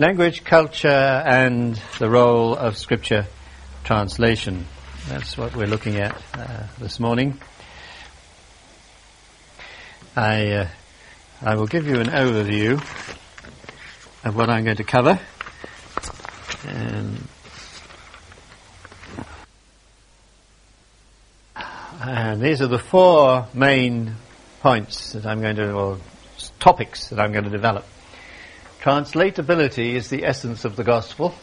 language, culture, and the role of scripture translation. That's what we're looking at uh, this morning. I, uh, I will give you an overview of what I'm going to cover. Um, and these are the four main points that I'm going to, or topics that I'm going to develop. Translatability is the essence of the gospel,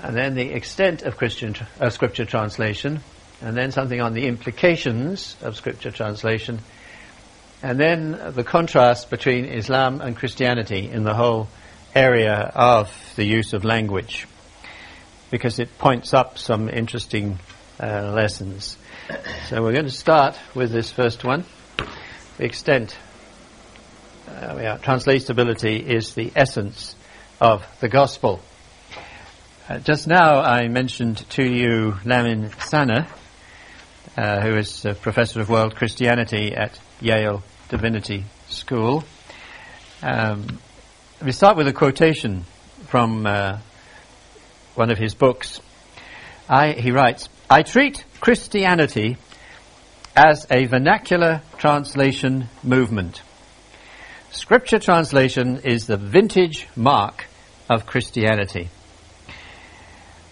and then the extent of Christian uh, scripture translation, and then something on the implications of scripture translation, and then the contrast between Islam and Christianity in the whole area of the use of language, because it points up some interesting uh, lessons. So we're going to start with this first one, the extent uh, translatability is the essence of the gospel. Uh, just now I mentioned to you Lamin Sanneh, uh, who is a professor of world Christianity at Yale Divinity School. Um, we start with a quotation from uh, one of his books. I, he writes, I treat Christianity as a vernacular translation movement. Scripture translation is the vintage mark of Christianity.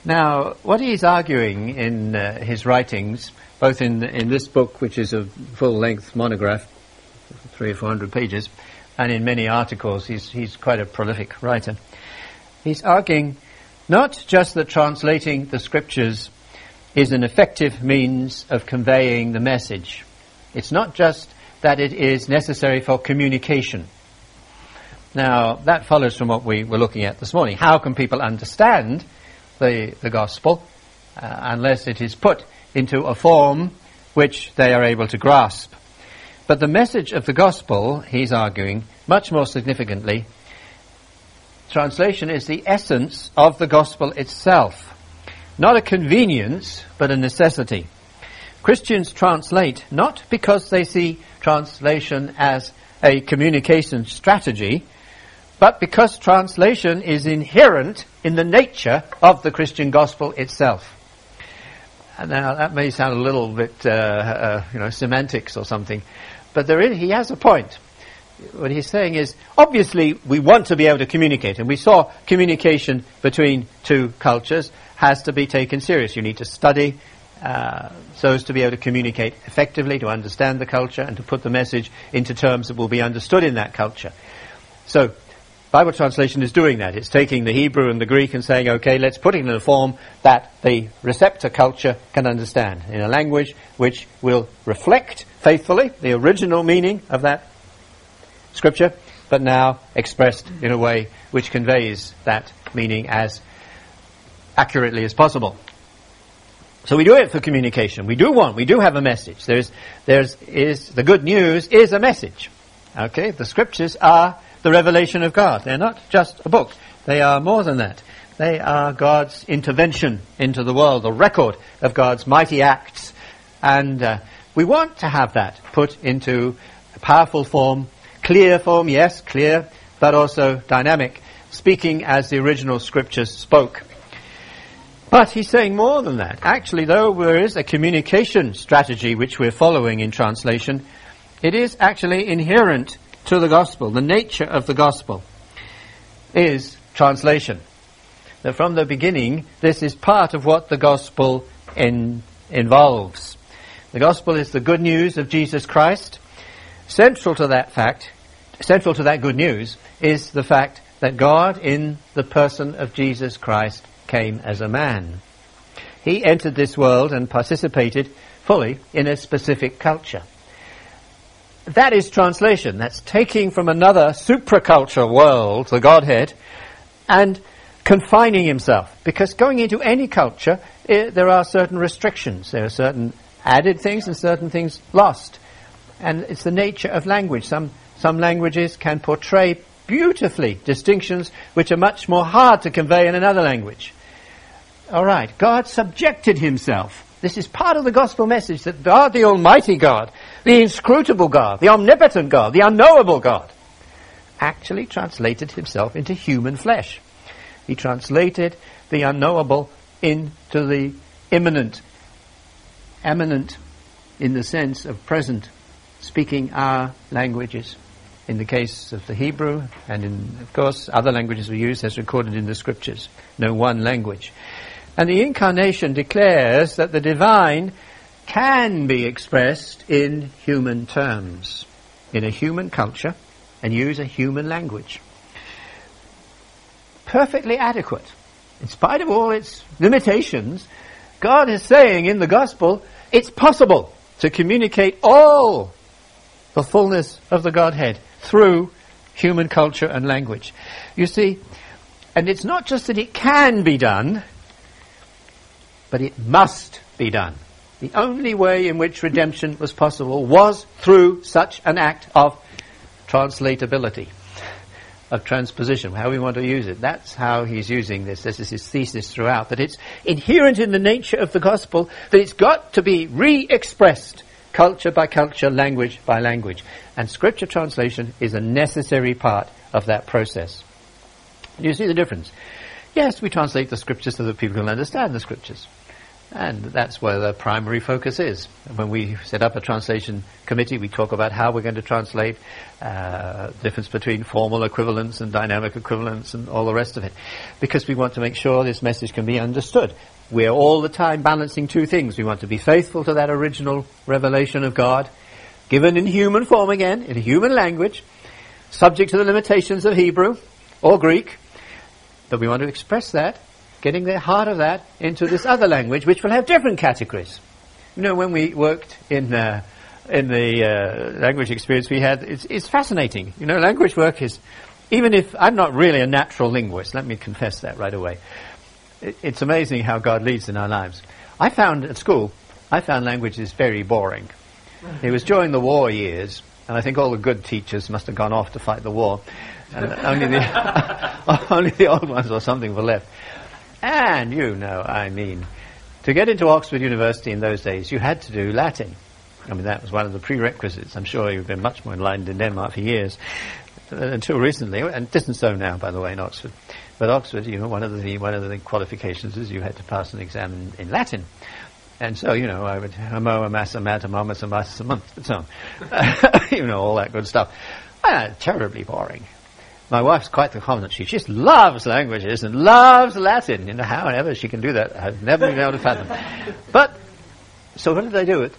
Now, what he's arguing in uh, his writings, both in in this book, which is a full-length monograph, three or four hundred pages, and in many articles, he's he's quite a prolific writer. He's arguing not just that translating the scriptures is an effective means of conveying the message. It's not just that it is necessary for communication. Now, that follows from what we were looking at this morning. How can people understand the, the gospel uh, unless it is put into a form which they are able to grasp? But the message of the gospel, he's arguing, much more significantly, translation is the essence of the gospel itself. Not a convenience, but a necessity. Christians translate not because they see translation as a communication strategy, but because translation is inherent in the nature of the Christian gospel itself. Now that may sound a little bit, uh, uh, you know, semantics or something, but there is, he has a point. What he's saying is, obviously, we want to be able to communicate, and we saw communication between two cultures has to be taken serious. You need to study, uh, so as to be able to communicate effectively, to understand the culture, and to put the message into terms that will be understood in that culture. So, Bible translation is doing that. It's taking the Hebrew and the Greek and saying, okay, let's put it in a form that the receptor culture can understand, in a language which will reflect faithfully the original meaning of that scripture, but now expressed in a way which conveys that meaning as accurately as possible. So we do it for communication. We do want, we do have a message. There's, there's, is, the good news is a message. Okay? The scriptures are the revelation of God. They're not just a book. They are more than that. They are God's intervention into the world, the record of God's mighty acts. And uh, we want to have that put into a powerful form, clear form, yes, clear, but also dynamic, speaking as the original scriptures spoke. But he's saying more than that. Actually, though there is a communication strategy which we're following in translation, it is actually inherent to the gospel. The nature of the gospel is translation. That from the beginning, this is part of what the gospel in, involves. The gospel is the good news of Jesus Christ. Central to that fact, central to that good news, is the fact that God, in the person of Jesus Christ, came as a man. He entered this world and participated fully in a specific culture. That is translation. That's taking from another supraculture world, the Godhead, and confining himself. Because going into any culture, it, eh, there are certain restrictions. There are certain added things and certain things lost. And it's the nature of language. Some, some languages can portray beautifully distinctions which are much more hard to convey in another language. All right, God subjected himself. This is part of the gospel message that God, the Almighty God, the inscrutable God, the omnipotent God, the unknowable God, actually translated himself into human flesh. He translated the unknowable into the immanent, eminent in the sense of present, speaking our languages. In the case of the Hebrew, and in, of course, other languages we use as recorded in the scriptures. No one language. And the incarnation declares that the divine can be expressed in human terms, in a human culture, and use a human language. Perfectly adequate. In spite of all its limitations, God is saying in the gospel, it's possible to communicate all the fullness of the Godhead through human culture and language. You see, and it's not just that it can be done, but it must be done. The only way in which redemption was possible was through such an act of translatability, of transposition, how we want to use it. That's how he's using this. This is his thesis throughout, that it's inherent in the nature of the gospel that it's got to be re-expressed culture by culture, language by language. And scripture translation is a necessary part of that process. You see the difference? Yes, we translate the scriptures so that people can understand the scriptures. And that's where the primary focus is. When we set up a translation committee, we talk about how we're going to translate, uh, difference between formal equivalence and dynamic equivalence and all the rest of it. Because we want to make sure this message can be understood. We're all the time balancing two things. We want to be faithful to that original revelation of God, given in human form again, in human language, subject to the limitations of Hebrew or Greek, but we want to express that getting the heart of that into this other language, which will have different categories. You know, when we worked in uh, in the uh, language experience we had, it's, it's fascinating. You know, language work is, even if I'm not really a natural linguist, let me confess that right away. It, it's amazing how God leads in our lives. I found at school, I found languages very boring. It was during the war years, and I think all the good teachers must have gone off to fight the war, and only the only the old ones or something were left. And you know, I mean, to get into Oxford University in those days, you had to do Latin. I mean, that was one of the prerequisites. I'm sure you've been much more enlightened in Denmark for years, uh, until recently, and it isn't so now, by the way, in Oxford. But Oxford, you know, one of the one of the qualifications is you had to pass an exam in, in Latin. And so, you know, I would homo, amassa, mata, mamas, amasa, and so on. you know, all that good stuff. Ah, terribly boring. My wife's quite the common. She just loves languages and loves Latin. You know, however she can do that, I've never been able to fathom. But, so what did I do it?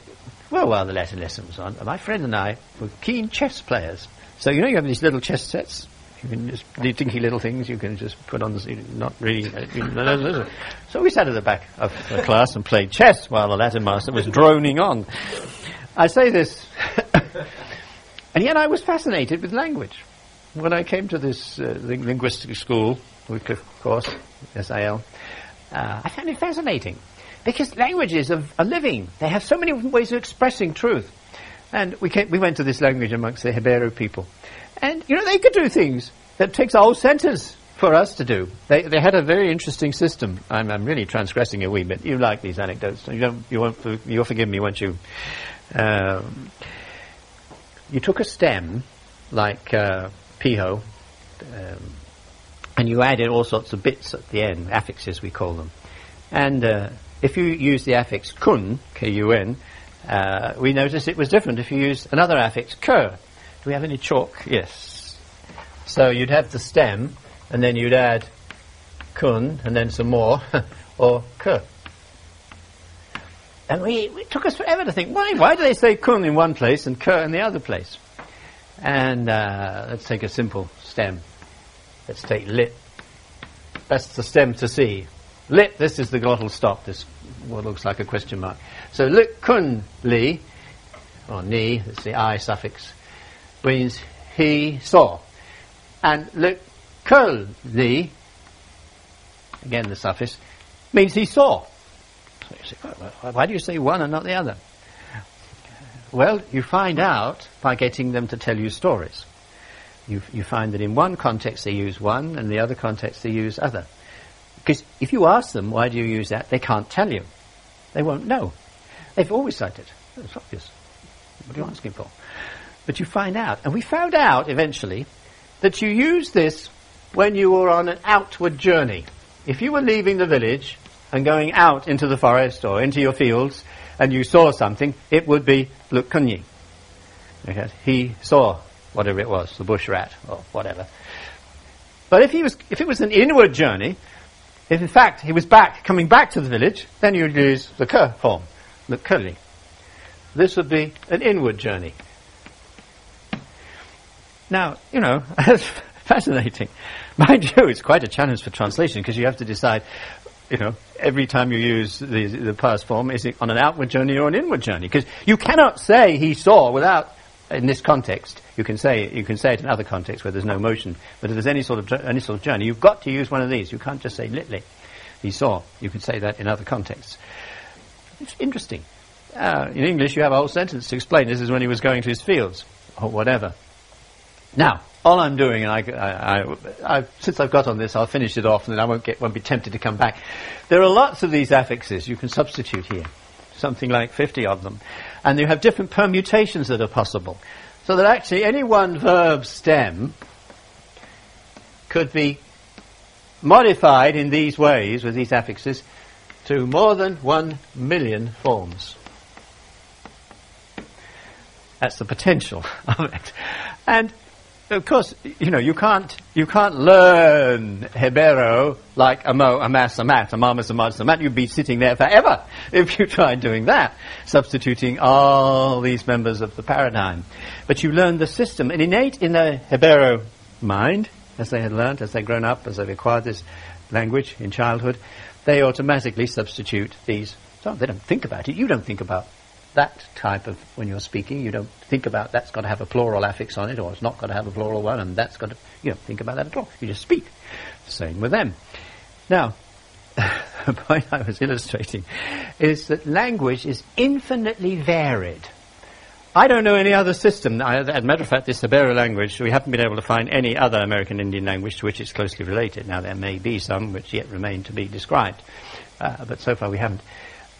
Well, while the Latin lesson was on, my friend and I were keen chess players. So, you know, you have these little chess sets. You can just do dinky little things you can just put on the, not really. Uh, so we sat at the back of the class and played chess while the Latin master was droning on. I say this, and yet I was fascinated with language when I came to this uh, linguistic school, of course, SIL, uh, I found it fascinating because languages are, are, living. They have so many ways of expressing truth. And we, came, we went to this language amongst the Hebero people. And, you know, they could do things that takes a whole sentence for us to do. They, they had a very interesting system. I'm, I'm really transgressing a wee bit. You like these anecdotes. You, don't, you won't, you'll forgive me, won't you? Um, you took a stem, like, uh, piho, um, and you add in all sorts of bits at the end, affixes we call them. And uh, if you use the affix kun, K-U-N, uh, we noticed it was different if you use another affix, ker. Do we have any chalk? Yes. So you'd have the stem, and then you'd add kun, and then some more, or ker. And we, it took us forever to think, why, why do they say kun in one place and ker in the other place? And uh, let's take a simple stem. Let's take lit. That's the stem to see. Lit, this is the glottal stop, this what looks like a question mark. So lit kun li, or ni, that's the I suffix, means he saw. And lit kul li, again the suffix, means he saw. So say, why do you say one and not the other? Well, you find out by getting them to tell you stories. You, you find that in one context they use one, and the other context they use other. Because if you ask them, why do you use that, they can't tell you. They won't know. They've always cited. It's obvious. What are you asking for? But you find out. And we found out eventually that you use this when you were on an outward journey. If you were leaving the village and going out into the forest or into your fields and you saw something, it would be Lukkunyi. Okay. He saw whatever it was, the bush rat or whatever. But if he was, if it was an inward journey, if in fact he was back, coming back to the village, then you'd use the K form, the Kuli. This would be an inward journey. Now, you know, that's fascinating. Mind you, it's quite a challenge for translation because you have to decide, you know, every time you use the, the past form, is it on an outward journey or an inward journey? Because you cannot say he saw without, in this context, you can say you can say it in other contexts where there's no motion. But if there's any sort of any sort of journey, you've got to use one of these. You can't just say literally, He saw. You can say that in other contexts. It's interesting. Uh, in English, you have a whole sentence to explain this is when he was going to his fields or whatever. Now, all I'm doing, and I, I, I, since I've got on this, I'll finish it off, and then I won't get won't be tempted to come back. There are lots of these affixes you can substitute here, something like 50 of them, and you have different permutations that are possible. So that actually any one verb stem could be modified in these ways with these affixes to more than one million forms. That's the potential of it. And of course, you know, you can't, you can't learn Hebero like a mo, a mass, a mat, a mamas, a mads, a mat. You'd be sitting there forever if you tried doing that, substituting all these members of the paradigm. But you learn the system, and innate in the Hebero mind, as they had learned, as they'd grown up, as they've acquired this language in childhood, they automatically substitute these. So they don't think about it. You don't think about that type of, when you're speaking, you don't think about that's got to have a plural affix on it, or it's not got to have a plural one, and that's got to, you don't think about that at all. You just speak. Same with them. Now, the point I was illustrating is that language is infinitely varied. I don't know any other system. I, as a matter of fact, this Hebero language, we haven't been able to find any other American Indian language to which it's closely related. Now, there may be some which yet remain to be described, uh, but so far we haven't.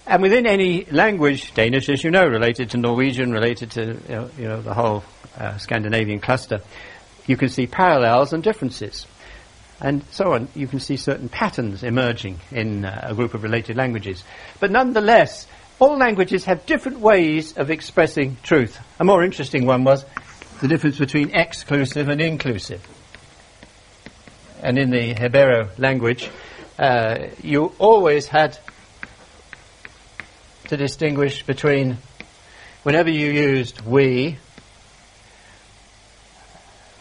And within any language, Danish, as you know, related to Norwegian, related to you know, the whole uh, Scandinavian cluster, you can see parallels and differences. And so on, you can see certain patterns emerging in uh, a group of related languages. But nonetheless, all languages have different ways of expressing truth. A more interesting one was the difference between exclusive and inclusive. And in the Hebero language, uh, you always had to distinguish between whenever you used we,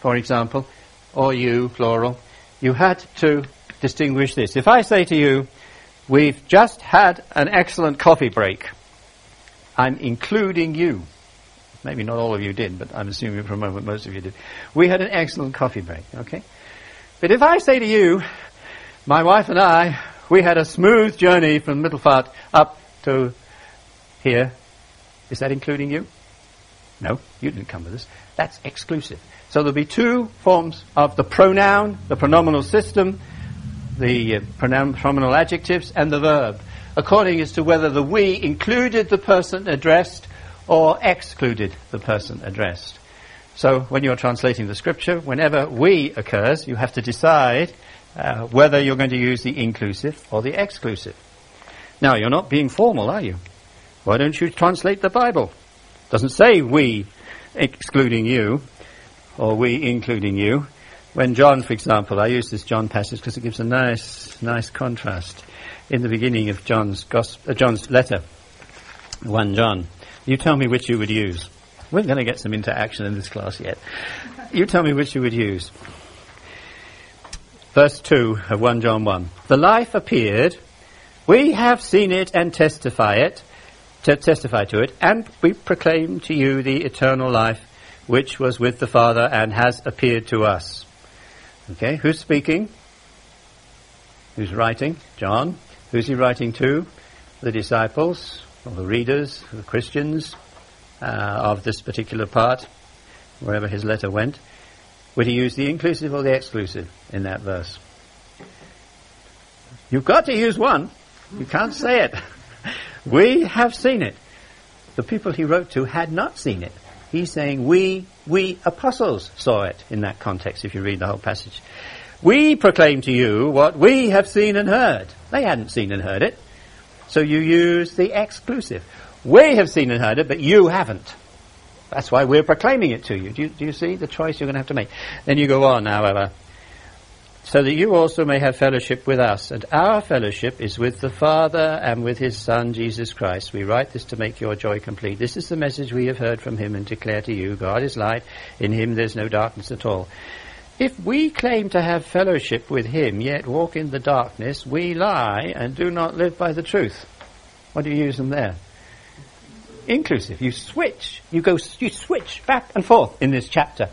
for example, or you, plural, you had to distinguish this. If I say to you, we've just had an excellent coffee break, I'm including you. Maybe not all of you did, but I'm assuming for a moment most of you did. We had an excellent coffee break, okay? But if I say to you, my wife and I, we had a smooth journey from Middelfart up to here, is that including you? No, you didn't come with us. That's exclusive. So there'll be two forms of the pronoun, the pronominal system, the uh, pronoun, pronominal adjectives, and the verb, according as to whether the we included the person addressed or excluded the person addressed. So when you're translating the scripture, whenever we occurs, you have to decide uh, whether you're going to use the inclusive or the exclusive. Now, you're not being formal, are you? Why don't you translate the Bible? Doesn't say we excluding you or we including you. When John, for example, I use this John passage because it gives a nice, nice contrast in the beginning of John's gospel, uh, John's letter, 1 John. You tell me which you would use. We're going to get some interaction in this class yet. You tell me which you would use. Verse 2 of 1 John 1. The life appeared. We have seen it and testify it to testify to it, and we proclaim to you the eternal life which was with the Father and has appeared to us. Okay, who's speaking? Who's writing? John. Who's he writing to? The disciples, or the readers, the Christians uh, of this particular part, wherever his letter went. Would he use the inclusive or the exclusive in that verse? You've got to use one. You can't say it. We have seen it. The people he wrote to had not seen it. He's saying, We we apostles saw it in that context, if you read the whole passage. We proclaim to you what we have seen and heard. They hadn't seen and heard it. So you use the exclusive. We have seen and heard it, but you haven't. That's why we're proclaiming it to you. Do, you. do you see the choice you're going to have to make? Then you go on, however uh, so that you also may have fellowship with us. And our fellowship is with the Father and with his Son, Jesus Christ. We write this to make your joy complete. This is the message we have heard from him and declare to you. God is light. In him there's no darkness at all. If we claim to have fellowship with him, yet walk in the darkness, we lie and do not live by the truth. What do you use them there? Inclusive. You switch. You go, you switch back and forth in this chapter.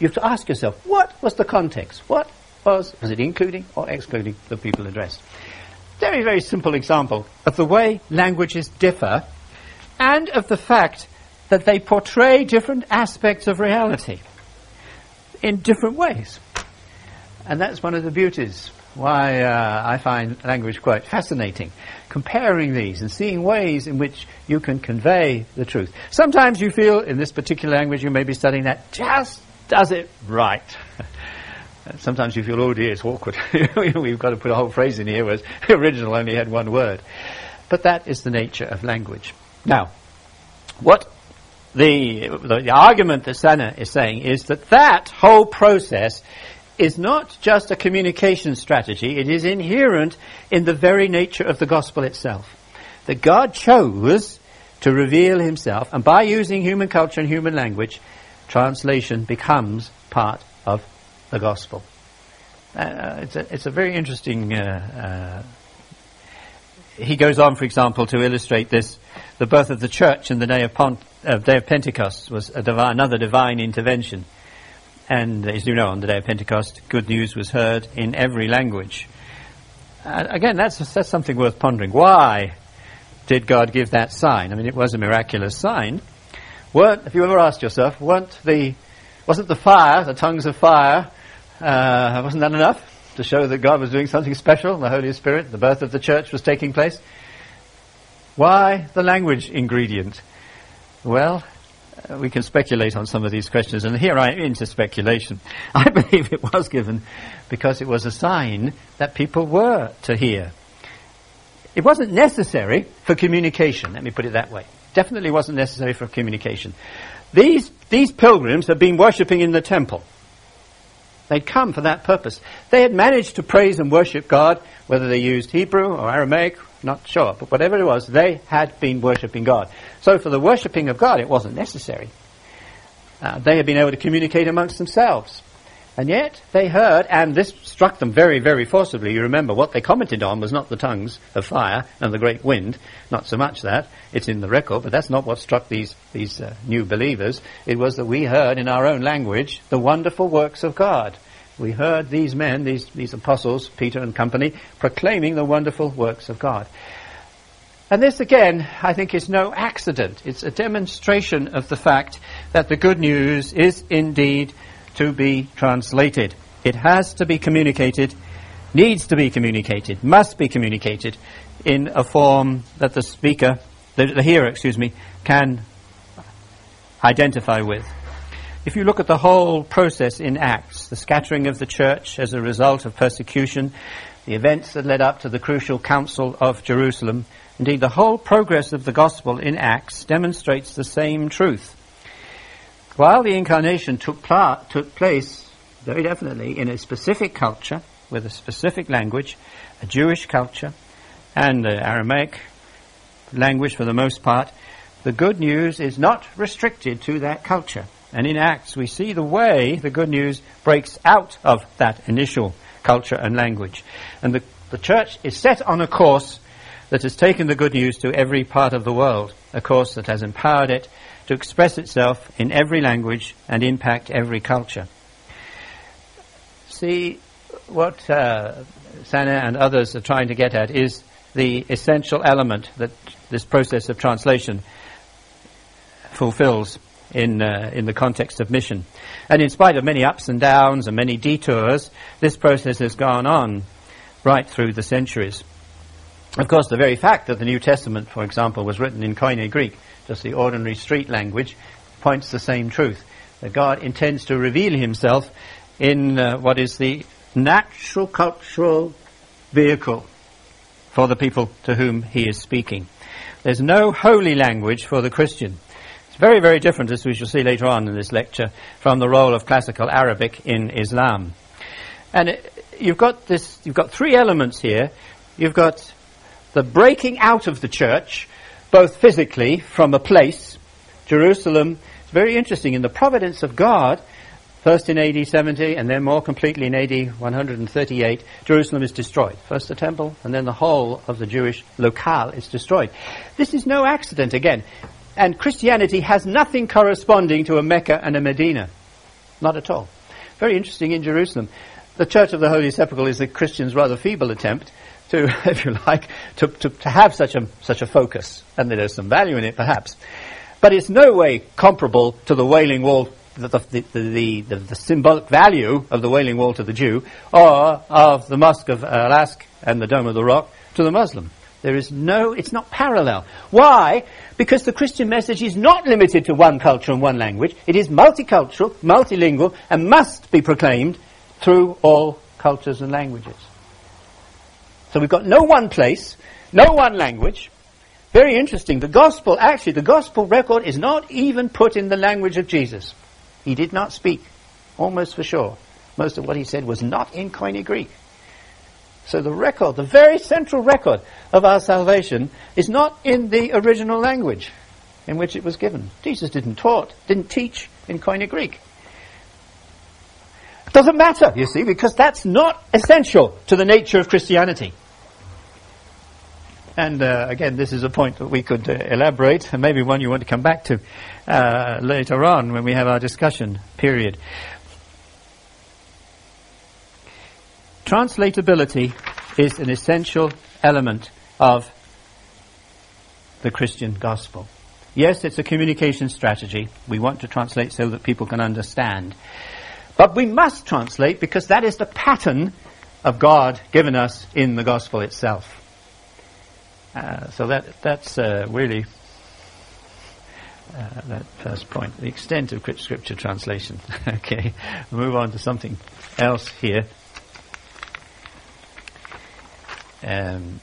You have to ask yourself, what was the context? What was, it including or excluding the people addressed? Very, very simple example of the way languages differ and of the fact that they portray different aspects of reality in different ways. And that's one of the beauties why uh, I find language quite fascinating. Comparing these and seeing ways in which you can convey the truth. Sometimes you feel in this particular language you may be studying that just does it right. Sometimes you feel, oh dear, it's awkward. We've got to put a whole phrase in here, whereas the original only had one word. But that is the nature of language. Now, what the, the, the argument that Sanneh is saying is that that whole process is not just a communication strategy, it is inherent in the very nature of the gospel itself. That God chose to reveal himself, and by using human culture and human language, translation becomes part the gospel. Uh, it's, a, it's a very interesting. Uh, uh, he goes on, for example, to illustrate this. The birth of the church in the day of, Pont, day of Pentecost was divine, another divine intervention. And as you know, on the day of Pentecost, good news was heard in every language. Uh, again, that's, that's something worth pondering. Why did God give that sign? I mean, it was a miraculous sign. Weren't, if you ever asked yourself, weren't the, wasn't the fire, the tongues of fire, uh, wasn't that enough to show that God was doing something special? The Holy Spirit, the birth of the church was taking place. Why the language ingredient? Well, uh, we can speculate on some of these questions, and here I am into speculation. I believe it was given because it was a sign that people were to hear. It wasn't necessary for communication, let me put it that way. Definitely wasn't necessary for communication. These, these pilgrims had been worshipping in the temple. They'd come for that purpose. They had managed to praise and worship God, whether they used Hebrew or Aramaic, not sure, but whatever it was, they had been worshipping God. So for the worshipping of God, it wasn't necessary. Uh, they had been able to communicate amongst themselves. And yet they heard, and this struck them very, very forcibly. You remember what they commented on was not the tongues of fire and the great wind, not so much that. It's in the record, but that's not what struck these, these uh, new believers. It was that we heard in our own language the wonderful works of God. We heard these men, these, these apostles, Peter and company, proclaiming the wonderful works of God. And this again, I think is no accident. It's a demonstration of the fact that the good news is indeed to be translated. It has to be communicated, needs to be communicated, must be communicated in a form that the speaker, the, the hearer, excuse me, can identify with. If you look at the whole process in Acts, the scattering of the church as a result of persecution, the events that led up to the crucial Council of Jerusalem, indeed the whole progress of the gospel in Acts demonstrates the same truth. While the incarnation took, took place very definitely in a specific culture with a specific language, a Jewish culture, and the Aramaic language for the most part, the good news is not restricted to that culture. And in Acts, we see the way the good news breaks out of that initial culture and language. And the, the church is set on a course that has taken the good news to every part of the world, a course that has empowered it to express itself in every language and impact every culture. See, what uh, Sanneh and others are trying to get at is the essential element that this process of translation fulfills in, uh, in the context of mission. And in spite of many ups and downs and many detours, this process has gone on right through the centuries. Of course, the very fact that the New Testament, for example, was written in Koine Greek just the ordinary street language, points the same truth. that God intends to reveal himself in uh, what is the natural cultural vehicle for the people to whom he is speaking. There's no holy language for the Christian. It's very, very different, as we shall see later on in this lecture, from the role of classical Arabic in Islam. And it, you've got this, you've got three elements here. You've got the breaking out of the church, both physically from a place, Jerusalem. It's very interesting in the providence of God. First in AD 70 and then more completely in AD 138, Jerusalem is destroyed. First the temple and then the whole of the Jewish locale is destroyed. This is no accident again. And Christianity has nothing corresponding to a Mecca and a Medina. Not at all. Very interesting in Jerusalem. The Church of the Holy Sepulchre is the Christian's rather feeble attempt to, if you like, to, to, to have such a, such a focus. And there's some value in it perhaps. But it's no way comparable to the Wailing Wall the, the, the, the, symbolic value of the Wailing Wall to the Jew, or of the Mosque of Al-Aqsa and the Dome of the Rock to the Muslim. There is no, it's not parallel. Why? Because the Christian message is not limited to one culture and one language. It is multicultural, multilingual, and must be proclaimed through all cultures and languages. So we've got no one place, no one language. Very interesting. The gospel, actually, the gospel record is not even put in the language of Jesus. He did not speak, almost for sure. Most of what he said was not in Koine Greek. So the record, the very central record of our salvation is not in the original language in which it was given. Jesus didn't taught, didn't teach in Koine Greek. It doesn't matter, you see, because that's not essential to the nature of Christianity. And uh, again, this is a point that we could uh, elaborate, and maybe one you want to come back to uh, later on when we have our discussion period. Translatability is an essential element of the Christian gospel. Yes, it's a communication strategy. We want to translate so that people can understand. But we must translate because that is the pattern of God given us in the gospel itself. Uh, so that that's uh, really uh, that first point, the extent of scripture translation. okay, we'll move on to something else here. Um,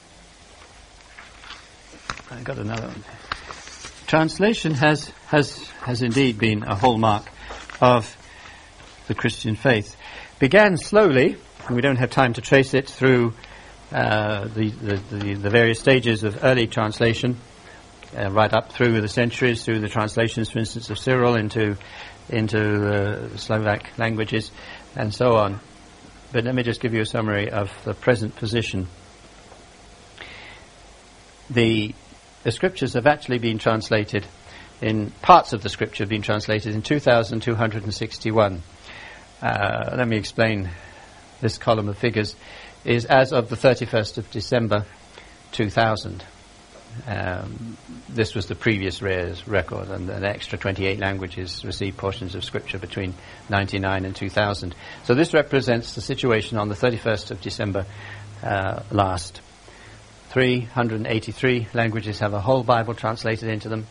I got another one. Translation has has has indeed been a hallmark of the Christian faith. Began slowly, and we don't have time to trace it through uh, the, the, the, various stages of early translation, uh, right up through the centuries, through the translations, for instance, of Cyril into into the Slovak languages, and so on. But let me just give you a summary of the present position. The the scriptures have actually been translated in parts of the scripture have been translated in 2,261. Uh, let me explain this column of figures is as of the 31st of December 2000. Um, this was the previous RARES record, and an extra 28 languages received portions of Scripture between 99 and 2000. So this represents the situation on the 31st of December uh, last. 383 languages have a whole Bible translated into them.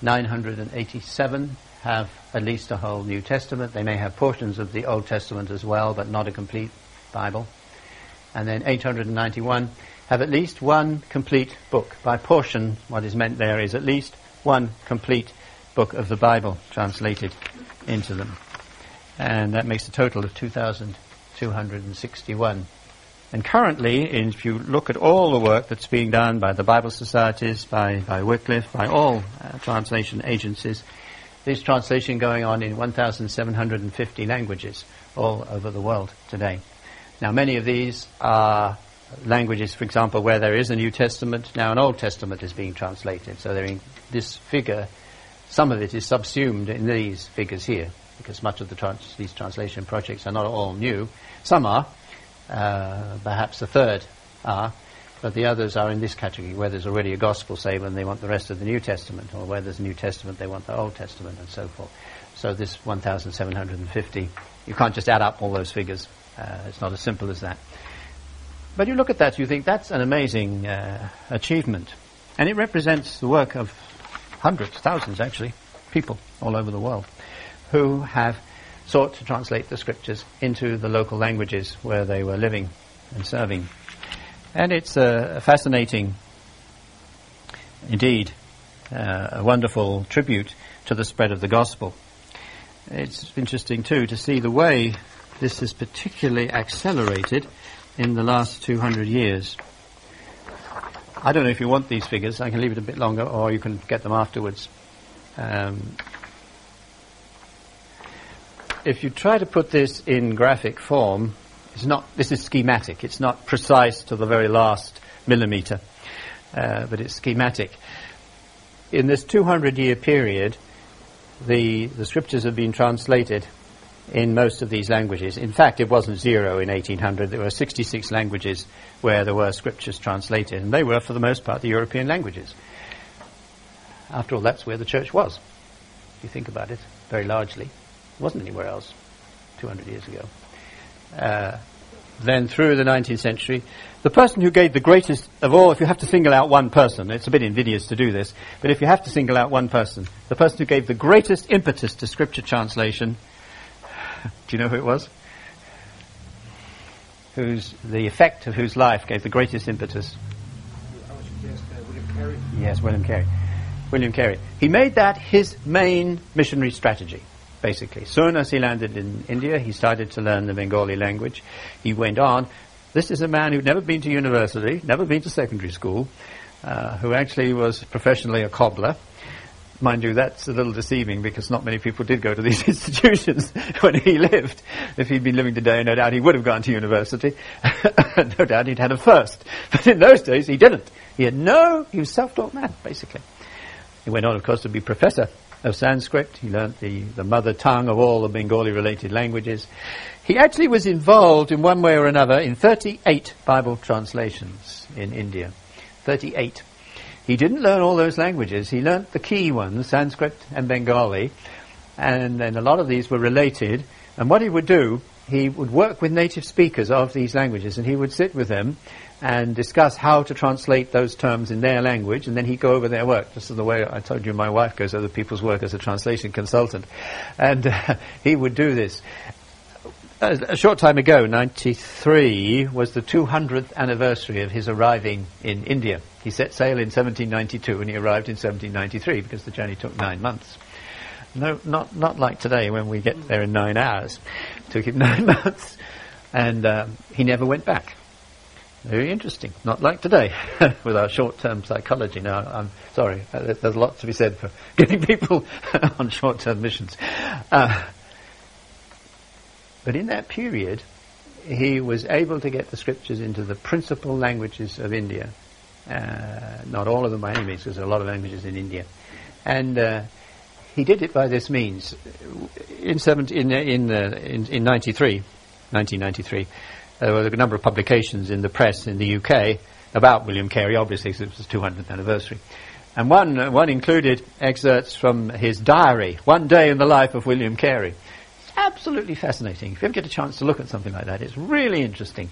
987 have at least a whole New Testament. They may have portions of the Old Testament as well, but not a complete Bible and then 891 have at least one complete book. By portion, what is meant there is at least one complete book of the Bible translated into them. And that makes a total of 2,261. And currently, if you look at all the work that's being done by the Bible societies, by, by Wycliffe, by all uh, translation agencies, there's translation going on in 1,750 languages all over the world today. Now, many of these are languages, for example, where there is a New Testament. Now, an Old Testament is being translated. So in this figure, some of it is subsumed in these figures here, because much of the trans- these translation projects are not all new. Some are, uh, perhaps a third are, but the others are in this category, where there's already a gospel, say, when they want the rest of the New Testament, or where there's a New Testament, they want the Old Testament, and so forth. So this 1,750, you can't just add up all those figures uh, it's not as simple as that. But you look at that, you think that's an amazing uh, achievement. And it represents the work of hundreds, thousands actually, people all over the world. who have sought to translate the scriptures into the local languages where they were living and serving. And it's a, fascinating, indeed, uh, a wonderful tribute to the spread of the gospel. It's interesting too to see the way this is particularly accelerated in the last 200 years. I don't know if you want these figures. I can leave it a bit longer, or you can get them afterwards. Um, if you try to put this in graphic form, it's not. This is schematic. It's not precise to the very last millimeter, uh, but it's schematic. In this 200-year period, the the scriptures have been translated in most of these languages. In fact, it wasn't zero in 1800. There were 66 languages where there were scriptures translated, and they were, for the most part, the European languages. After all, that's where the church was. If you think about it, very largely. It wasn't anywhere else 200 years ago. Uh, then through the 19th century, the person who gave the greatest of all, if you have to single out one person, it's a bit invidious to do this, but if you have to single out one person, the person who gave the greatest impetus to scripture translation do you know who it was? Whose the effect of whose life gave the greatest impetus? Yes, William Carey. William Carey. He made that his main missionary strategy, basically. Soon as he landed in India, he started to learn the Bengali language. He went on. This is a man who'd never been to university, never been to secondary school, uh, who actually was professionally a cobbler. Mind you, that's a little deceiving because not many people did go to these institutions when he lived. If he'd been living today, no doubt he would have gone to university. no doubt he'd had a first. But in those days, he didn't. He had no, he was self-taught man, basically. He went on, of course, to be professor of Sanskrit. He learnt the, the mother tongue of all the Bengali-related languages. He actually was involved in one way or another in 38 Bible translations in India. 38. He didn't learn all those languages. He learnt the key ones, Sanskrit and Bengali, and then a lot of these were related. And what he would do, he would work with native speakers of these languages, and he would sit with them and discuss how to translate those terms in their language, and then he'd go over their work. This is the way I told you my wife goes over people's work as a translation consultant. And uh, he would do this. A short time ago, 93, was the 200th anniversary of his arriving in India. He set sail in 1792 and he arrived in 1793 because the journey took nine months. No, not, not like today when we get there in nine hours. It took him nine months. And um, he never went back. Very interesting. Not like today with our short-term psychology. Now, I'm sorry, uh, there's a lot to be said for getting people on short-term missions. Uh, but in that period, he was able to get the scriptures into the principal languages of India uh, not all of them by any means, because there are a lot of languages in India. And uh, he did it by this means. In, 17, in, in, uh, in, in 93, 1993, there were a number of publications in the press in the UK about William Carey, obviously, because it was his 200th anniversary. And one, one included excerpts from his diary, One Day in the Life of William Carey. Absolutely fascinating. If you ever get a chance to look at something like that, it's really interesting.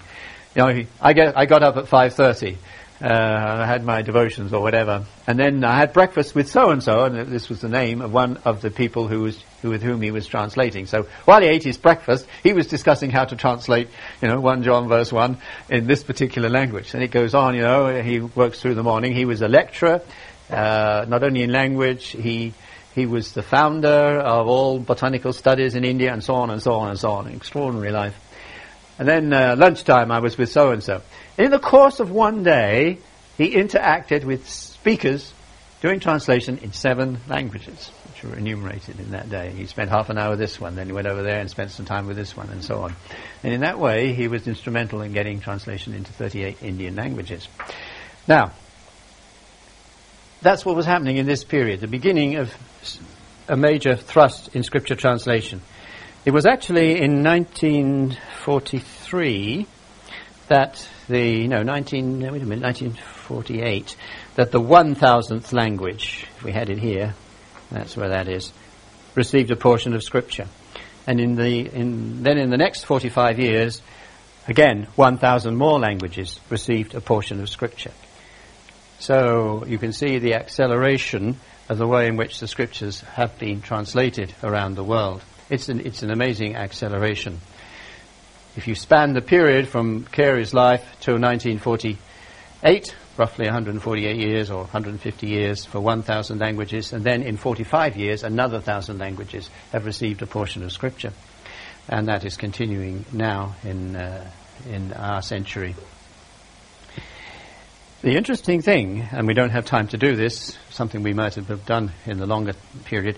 You know, I, get, I got up at 5.30 uh, I had my devotions or whatever, and then I had breakfast with so and so, and this was the name of one of the people who was who, with whom he was translating. So while he ate his breakfast, he was discussing how to translate, you know, one John verse one in this particular language. And it goes on, you know, he works through the morning. He was a lecturer, uh, not only in language, he he was the founder of all botanical studies in India, and so on and so on and so on. Extraordinary life. And then uh, lunchtime, I was with so and so. In the course of one day, he interacted with speakers doing translation in seven languages, which were enumerated in that day. He spent half an hour with this one, then he went over there and spent some time with this one, and so on. And in that way, he was instrumental in getting translation into 38 Indian languages. Now, that's what was happening in this period, the beginning of a major thrust in scripture translation. It was actually in 1943 that the no 19 wait a minute 1948 that the 1000th language if we had it here that's where that is received a portion of scripture and in the in then in the next 45 years again 1000 more languages received a portion of scripture so you can see the acceleration of the way in which the scriptures have been translated around the world. It's an, it's an amazing acceleration. If you span the period from Carey's life to 1948, roughly 148 years or 150 years for 1,000 languages, and then in 45 years, another 1,000 languages have received a portion of Scripture. And that is continuing now in, uh, in our century. The interesting thing, and we don't have time to do this, something we might have done in the longer period,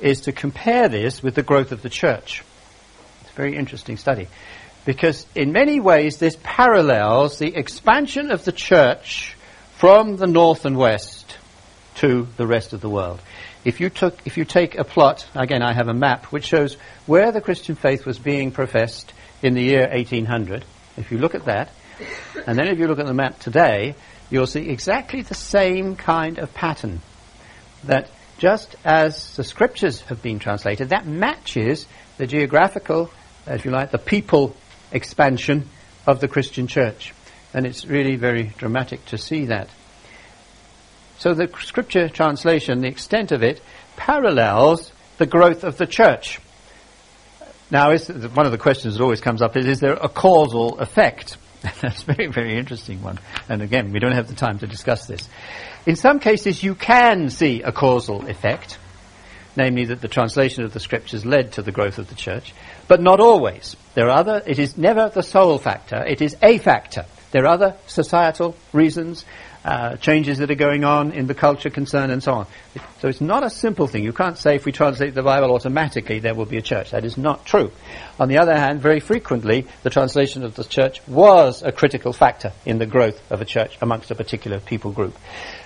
is to compare this with the growth of the church. It's a very interesting study. Because in many ways this parallels the expansion of the church from the north and west to the rest of the world. If you, took, if you take a plot, again I have a map which shows where the Christian faith was being professed in the year 1800, if you look at that, and then if you look at the map today, you'll see exactly the same kind of pattern. That just as the scriptures have been translated, that matches the geographical, if you like, the people expansion of the Christian church. And it's really very dramatic to see that. So the scripture translation, the extent of it, parallels the growth of the church. Now, one of the questions that always comes up is, is there a causal effect? That's a very, very interesting one. And again, we don't have the time to discuss this. In some cases, you can see a causal effect, namely that the translation of the scriptures led to the growth of the church, but not always. There are other, it is never the sole factor, it is a factor. There are other societal reasons, uh, changes that are going on in the culture concern and so on. So it's not a simple thing. You can't say if we translate the Bible automatically there will be a church. That is not true. On the other hand, very frequently the translation of the church was a critical factor in the growth of a church amongst a particular people group.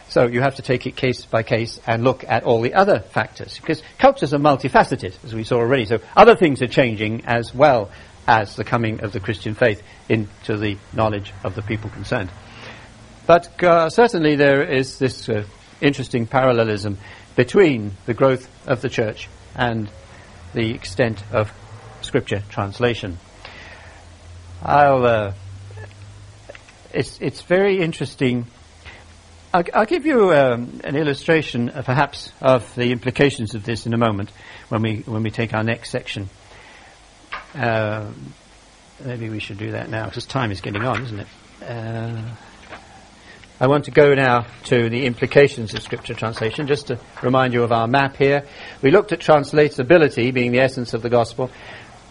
So you have to take it case by case and look at all the other factors because cultures are multifaceted, as we saw already. So other things are changing as well as the coming of the Christian faith into the knowledge of the people concerned. But uh, certainly there is this uh, interesting parallelism between the growth of the church and the extent of scripture translation. I'll, uh, it's, it's very interesting. I'll, I'll give you um, an illustration, uh, perhaps, of the implications of this in a moment when we, when we take our next section. Uh, maybe we should do that now because time is getting on, isn't it? I want to go now to the implications of scripture translation, just to remind you of our map here. We looked at translatability being the essence of the gospel.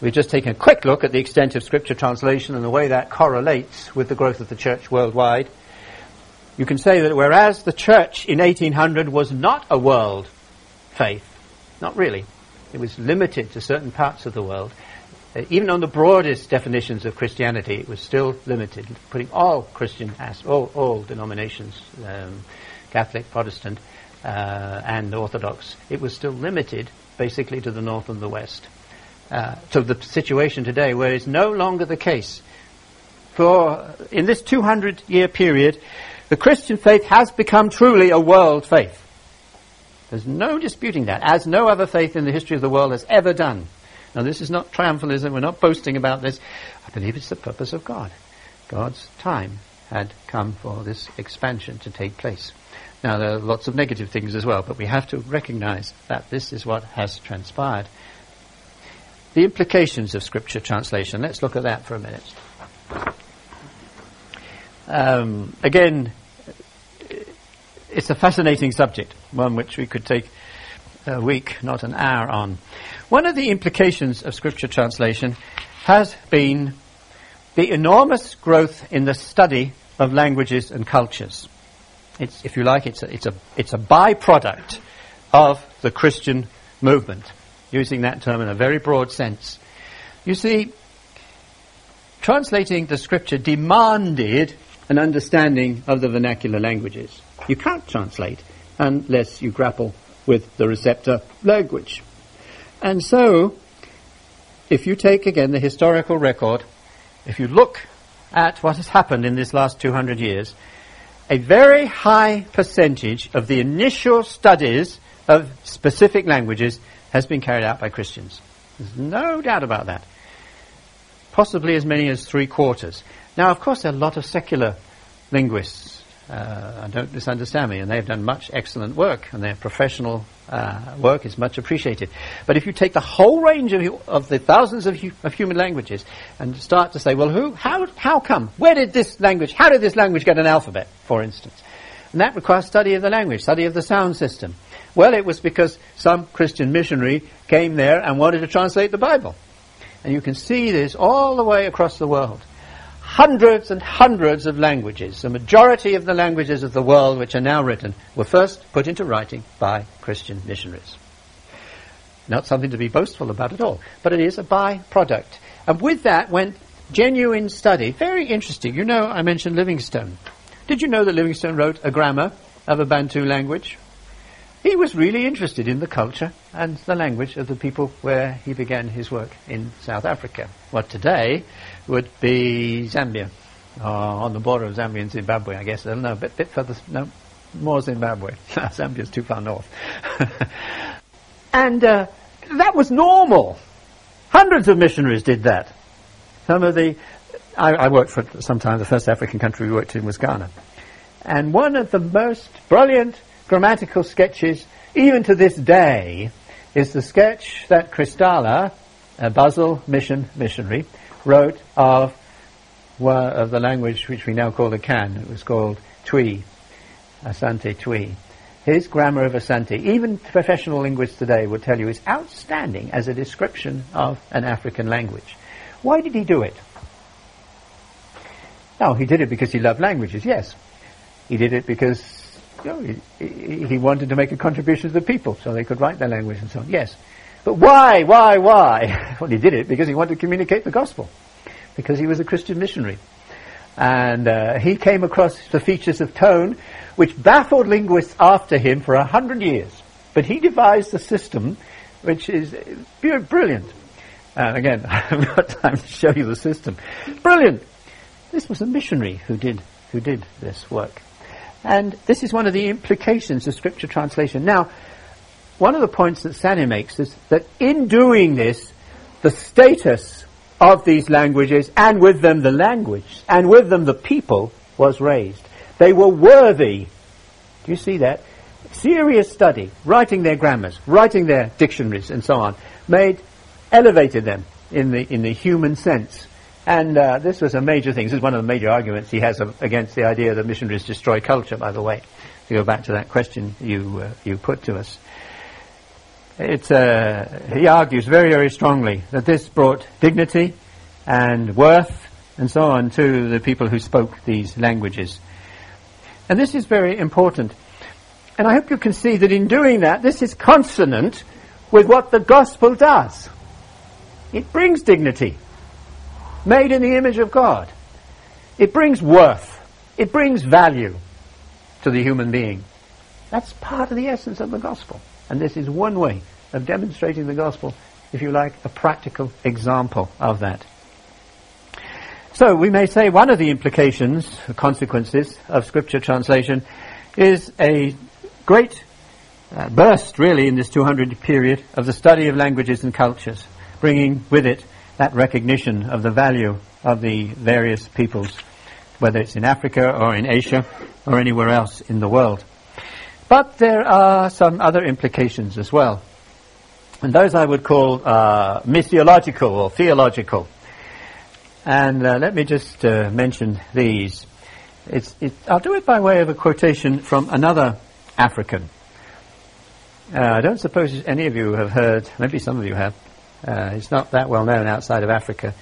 We've just taken a quick look at the extent of scripture translation and the way that correlates with the growth of the church worldwide. You can say that whereas the church in 1800 was not a world faith, not really, it was limited to certain parts of the world, uh, even on the broadest definitions of Christianity, it was still limited, putting all Christian, all, all denominations, um, Catholic, Protestant, uh, and Orthodox, it was still limited basically to the north and the west. Uh, to the situation today where it's no longer the case. For in this 200 year period, the Christian faith has become truly a world faith. There's no disputing that, as no other faith in the history of the world has ever done. Now, this is not triumphalism. We're not boasting about this. I believe it's the purpose of God. God's time had come for this expansion to take place. Now, there are lots of negative things as well, but we have to recognize that this is what has transpired. The implications of scripture translation. Let's look at that for a minute. Um, again, it's a fascinating subject, one which we could take a week, not an hour on. One of the implications of scripture translation has been the enormous growth in the study of languages and cultures. It's, if you like, it's a, it's a, it's a byproduct of the Christian movement, using that term in a very broad sense. You see, translating the scripture demanded an understanding of the vernacular languages. You can't translate unless you grapple with the receptor language. And so, if you take again the historical record, if you look at what has happened in this last 200 years, a very high percentage of the initial studies of specific languages has been carried out by Christians. There's no doubt about that. Possibly as many as three quarters. Now, of course, there are a lot of secular linguists Uh, don't misunderstand me, and they've done much excellent work, and their professional uh, work is much appreciated. But if you take the whole range of, of the thousands of, hu- of, human languages and start to say, well, who, how, how come? Where did this language, how did this language get an alphabet, for instance? And that requires study of the language, study of the sound system. Well, it was because some Christian missionary came there and wanted to translate the Bible. And you can see this all the way across the world hundreds and hundreds of languages. The majority of the languages of the world which are now written were first put into writing by Christian missionaries. Not something to be boastful about at all, but it is a byproduct. And with that went genuine study. Very interesting. You know, I mentioned Livingstone. Did you know that Livingstone wrote a grammar of a Bantu language? He was really interested in the culture and the language of the people where he began his work in South Africa. What today would be Zambia, uh, on the border of Zambia and Zimbabwe, I guess. I don't know, a bit, bit further, no, more Zimbabwe. Zambia's too far north. and uh, that was normal. Hundreds of missionaries did that. Some of the, I, I worked for some time, the first African country we worked in was Ghana. And one of the most brilliant grammatical sketches, even to this day, is the sketch that Christaller, a Basel mission missionary, wrote of, of the language which we now call the Akan. It was called Twi, Asante Twi. His grammar of Asante, even professional linguists today would tell you, is outstanding as a description of an African language. Why did he do it? No, he did it because he loved languages, yes. He did it because you know, he, he, wanted to make a contribution to the people so they could write their language and so on, yes. But why, why, why? Well, he did it because he wanted to communicate the gospel, because he was a Christian missionary. And uh, he came across the features of tone which baffled linguists after him for a hundred years. But he devised a system which is brilliant. And again, I haven't got time to show you the system. Brilliant! This was a missionary who did, who did this work. And this is one of the implications of scripture translation. Now, one of the points that Sanneh makes is that in doing this, the status of these languages, and with them the language, and with them the people, was raised. They were worthy. Do you see that? Serious study, writing their grammars, writing their dictionaries, and so on, made, elevated them in the, in the human sense. And uh, this was a major thing. This is one of the major arguments he has against the idea that missionaries destroy culture, by the way, to go back to that question you, uh, you put to us. It's, uh, he argues very, very strongly that this brought dignity and worth and so on to the people who spoke these languages. And this is very important. And I hope you can see that in doing that, this is consonant with what the gospel does. It brings dignity, made in the image of God. It brings worth. It brings value to the human being. That's part of the essence of the gospel. And this is one way of demonstrating the gospel, if you like, a practical example of that. So we may say one of the implications, consequences of scripture translation is a great uh, burst really in this 200 period of the study of languages and cultures, bringing with it that recognition of the value of the various peoples, whether it's in Africa or in Asia or anywhere else in the world. But there are some other implications as well. And those I would call uh, missiological or theological. And uh, let me just uh, mention these. It's, it, I'll do it by way of a quotation from another African. Uh, I don't suppose any of you have heard, maybe some of you have, uh, it's not that well known outside of Africa,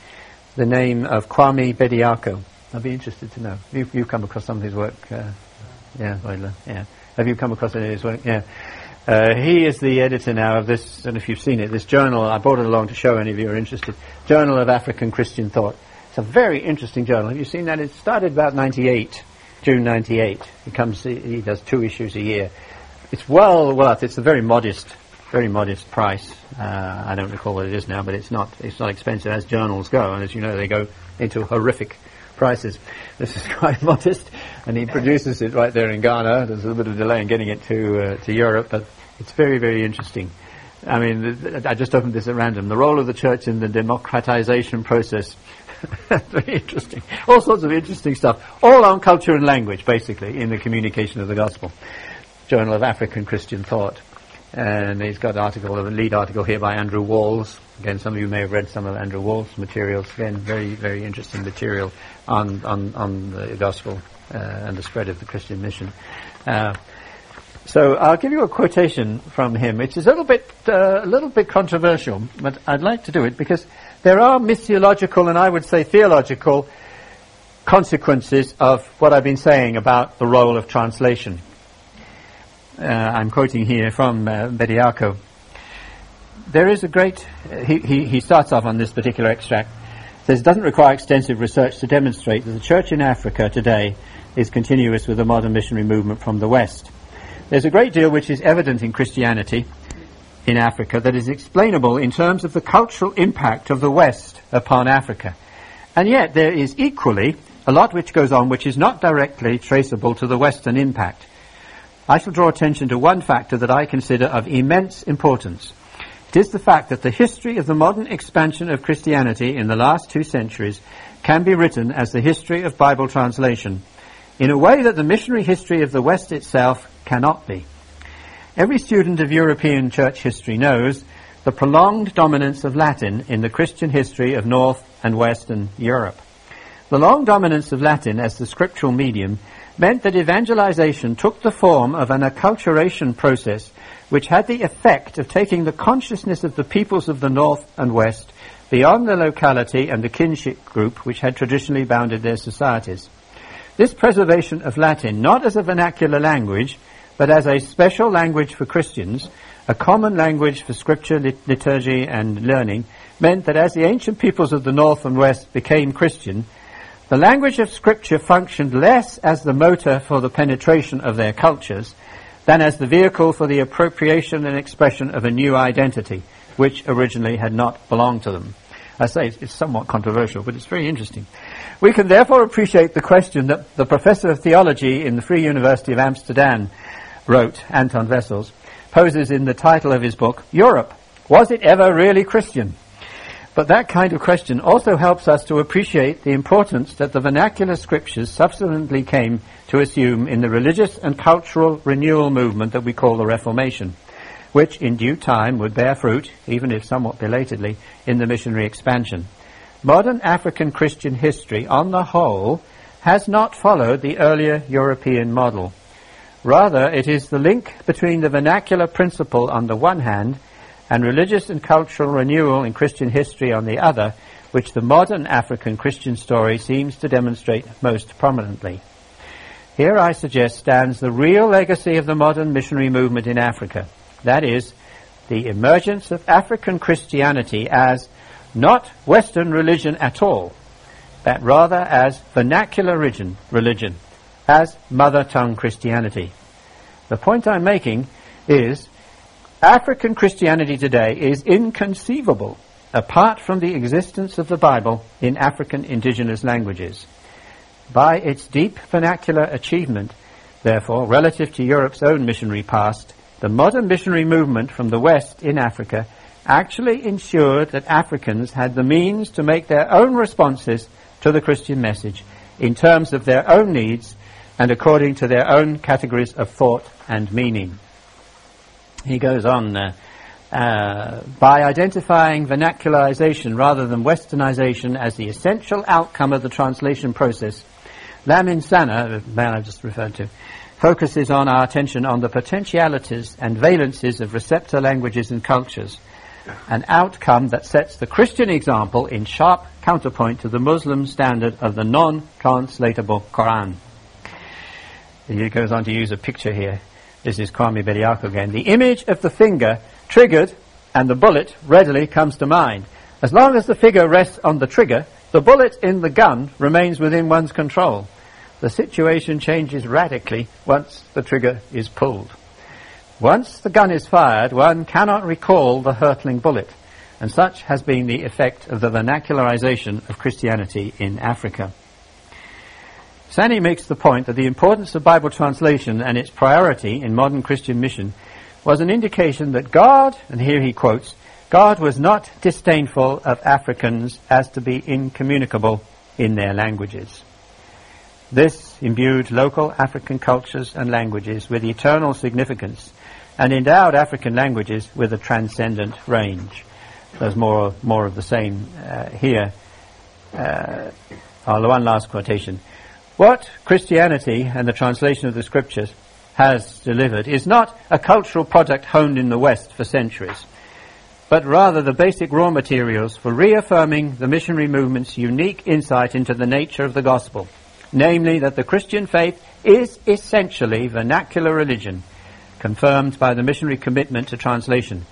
the name of Kwame Bediako. I'd be interested to know. You, you've come across some of his work, uh, yeah, yeah. Have you come across any of his work? Yeah. Uh, he is the editor now of this, I don't know if you've seen it, this journal. I brought it along to show any of you who are interested. Journal of African Christian Thought. It's a very interesting journal. Have you seen that? It started about 98, June 98. He comes, he does two issues a year. It's well worth, it's a very modest, very modest price. Uh, I don't recall what it is now, but it's not, it's not expensive as journals go. And as you know, they go into horrific prices. This is quite modest, and he produces it right there in Ghana. There's a little bit of delay in getting it to uh, to Europe, but it's very, very interesting. I mean, I just opened this at random. The role of the church in the democratization process. Very interesting. All sorts of interesting stuff. All on culture and language, basically, in the communication of the gospel. Journal of African Christian Thought. And he's got an article, a lead article here by Andrew Walls. Again, some of you may have read some of Andrew Walls' materials. Again, very, very interesting material on, on, on the gospel uh, and the spread of the Christian mission. Uh, so I'll give you a quotation from him, which is a little bit, uh, a little bit controversial, but I'd like to do it because there are missiological and I would say theological consequences of what I've been saying about the role of translation. Uh, I'm quoting here from uh, Bediako. There is a great, he, he, he starts off on this particular extract, says, doesn't require extensive research to demonstrate that the church in Africa today is continuous with the modern missionary movement from the West. There's a great deal which is evident in Christianity in Africa that is explainable in terms of the cultural impact of the West upon Africa. And yet there is equally a lot which goes on which is not directly traceable to the Western impact. I shall draw attention to one factor that I consider of immense importance. It is the fact that the history of the modern expansion of Christianity in the last two centuries can be written as the history of Bible translation, in a way that the missionary history of the West itself cannot be. Every student of European church history knows the prolonged dominance of Latin in the Christian history of North and Western Europe. The long dominance of Latin as the scriptural medium meant that evangelization took the form of an acculturation process which had the effect of taking the consciousness of the peoples of the North and West beyond the locality and the kinship group which had traditionally bounded their societies. This preservation of Latin, not as a vernacular language, but as a special language for Christians, a common language for scripture, lit- liturgy, and learning, meant that as the ancient peoples of the North and West became Christian, the language of scripture functioned less as the motor for the penetration of their cultures than as the vehicle for the appropriation and expression of a new identity, which originally had not belonged to them. I say it's somewhat controversial, but it's very interesting. We can therefore appreciate the question that the professor of theology in the Free University of Amsterdam wrote, Anton Wessels, poses in the title of his book, Europe. Was it ever really Christian? But that kind of question also helps us to appreciate the importance that the vernacular scriptures subsequently came to assume in the religious and cultural renewal movement that we call the Reformation, which in due time would bear fruit, even if somewhat belatedly, in the missionary expansion. Modern African Christian history, on the whole, has not followed the earlier European model. Rather, it is the link between the vernacular principle on the one hand and religious and cultural renewal in Christian history on the other, which the modern African Christian story seems to demonstrate most prominently. Here, I suggest, stands the real legacy of the modern missionary movement in Africa. That is, the emergence of African Christianity as not Western religion at all, but rather as vernacular religion, religion as mother tongue Christianity. The point I'm making is African Christianity today is inconceivable apart from the existence of the Bible in African indigenous languages. By its deep vernacular achievement, therefore, relative to Europe's own missionary past, the modern missionary movement from the West in Africa actually ensured that Africans had the means to make their own responses to the Christian message in terms of their own needs and according to their own categories of thought and meaning. He goes on, uh, uh, by identifying vernacularization rather than westernization as the essential outcome of the translation process, Lamin Sanneh, the man I've just referred to, focuses on our attention on the potentialities and valences of receptor languages and cultures, an outcome that sets the Christian example in sharp counterpoint to the Muslim standard of the non-translatable Quran. He goes on to use a picture here. This is Kwame Bediako again. The image of the finger triggered and the bullet readily comes to mind. As long as the figure rests on the trigger, the bullet in the gun remains within one's control. The situation changes radically once the trigger is pulled. Once the gun is fired, one cannot recall the hurtling bullet, and such has been the effect of the vernacularization of Christianity in Africa. Sanneh makes the point that the importance of Bible translation and its priority in modern Christian mission was an indication that God, and here he quotes, God was not disdainful of Africans as to be incommunicable in their languages. This imbued local African cultures and languages with eternal significance and endowed African languages with a transcendent range. There's more, more of the same uh, here. Uh, oh, one last quotation. What Christianity and the translation of the scriptures has delivered is not a cultural product honed in the West for centuries, but rather the basic raw materials for reaffirming the missionary movement's unique insight into the nature of the gospel namely that the Christian faith is essentially vernacular religion, confirmed by the missionary commitment to translation,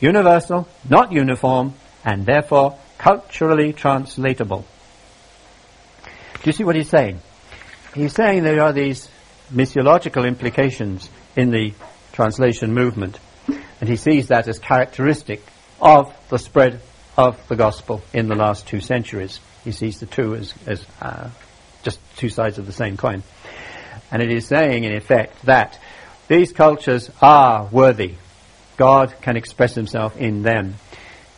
universal, not uniform, and therefore culturally translatable. Do you see what he's saying? He's saying there are these missiological implications in the translation movement, and he sees that as characteristic of the spread of the gospel in the last two centuries. He sees the two as, as uh, just two sides of the same coin. And it is saying, in effect, that these cultures are worthy. God can express himself in them.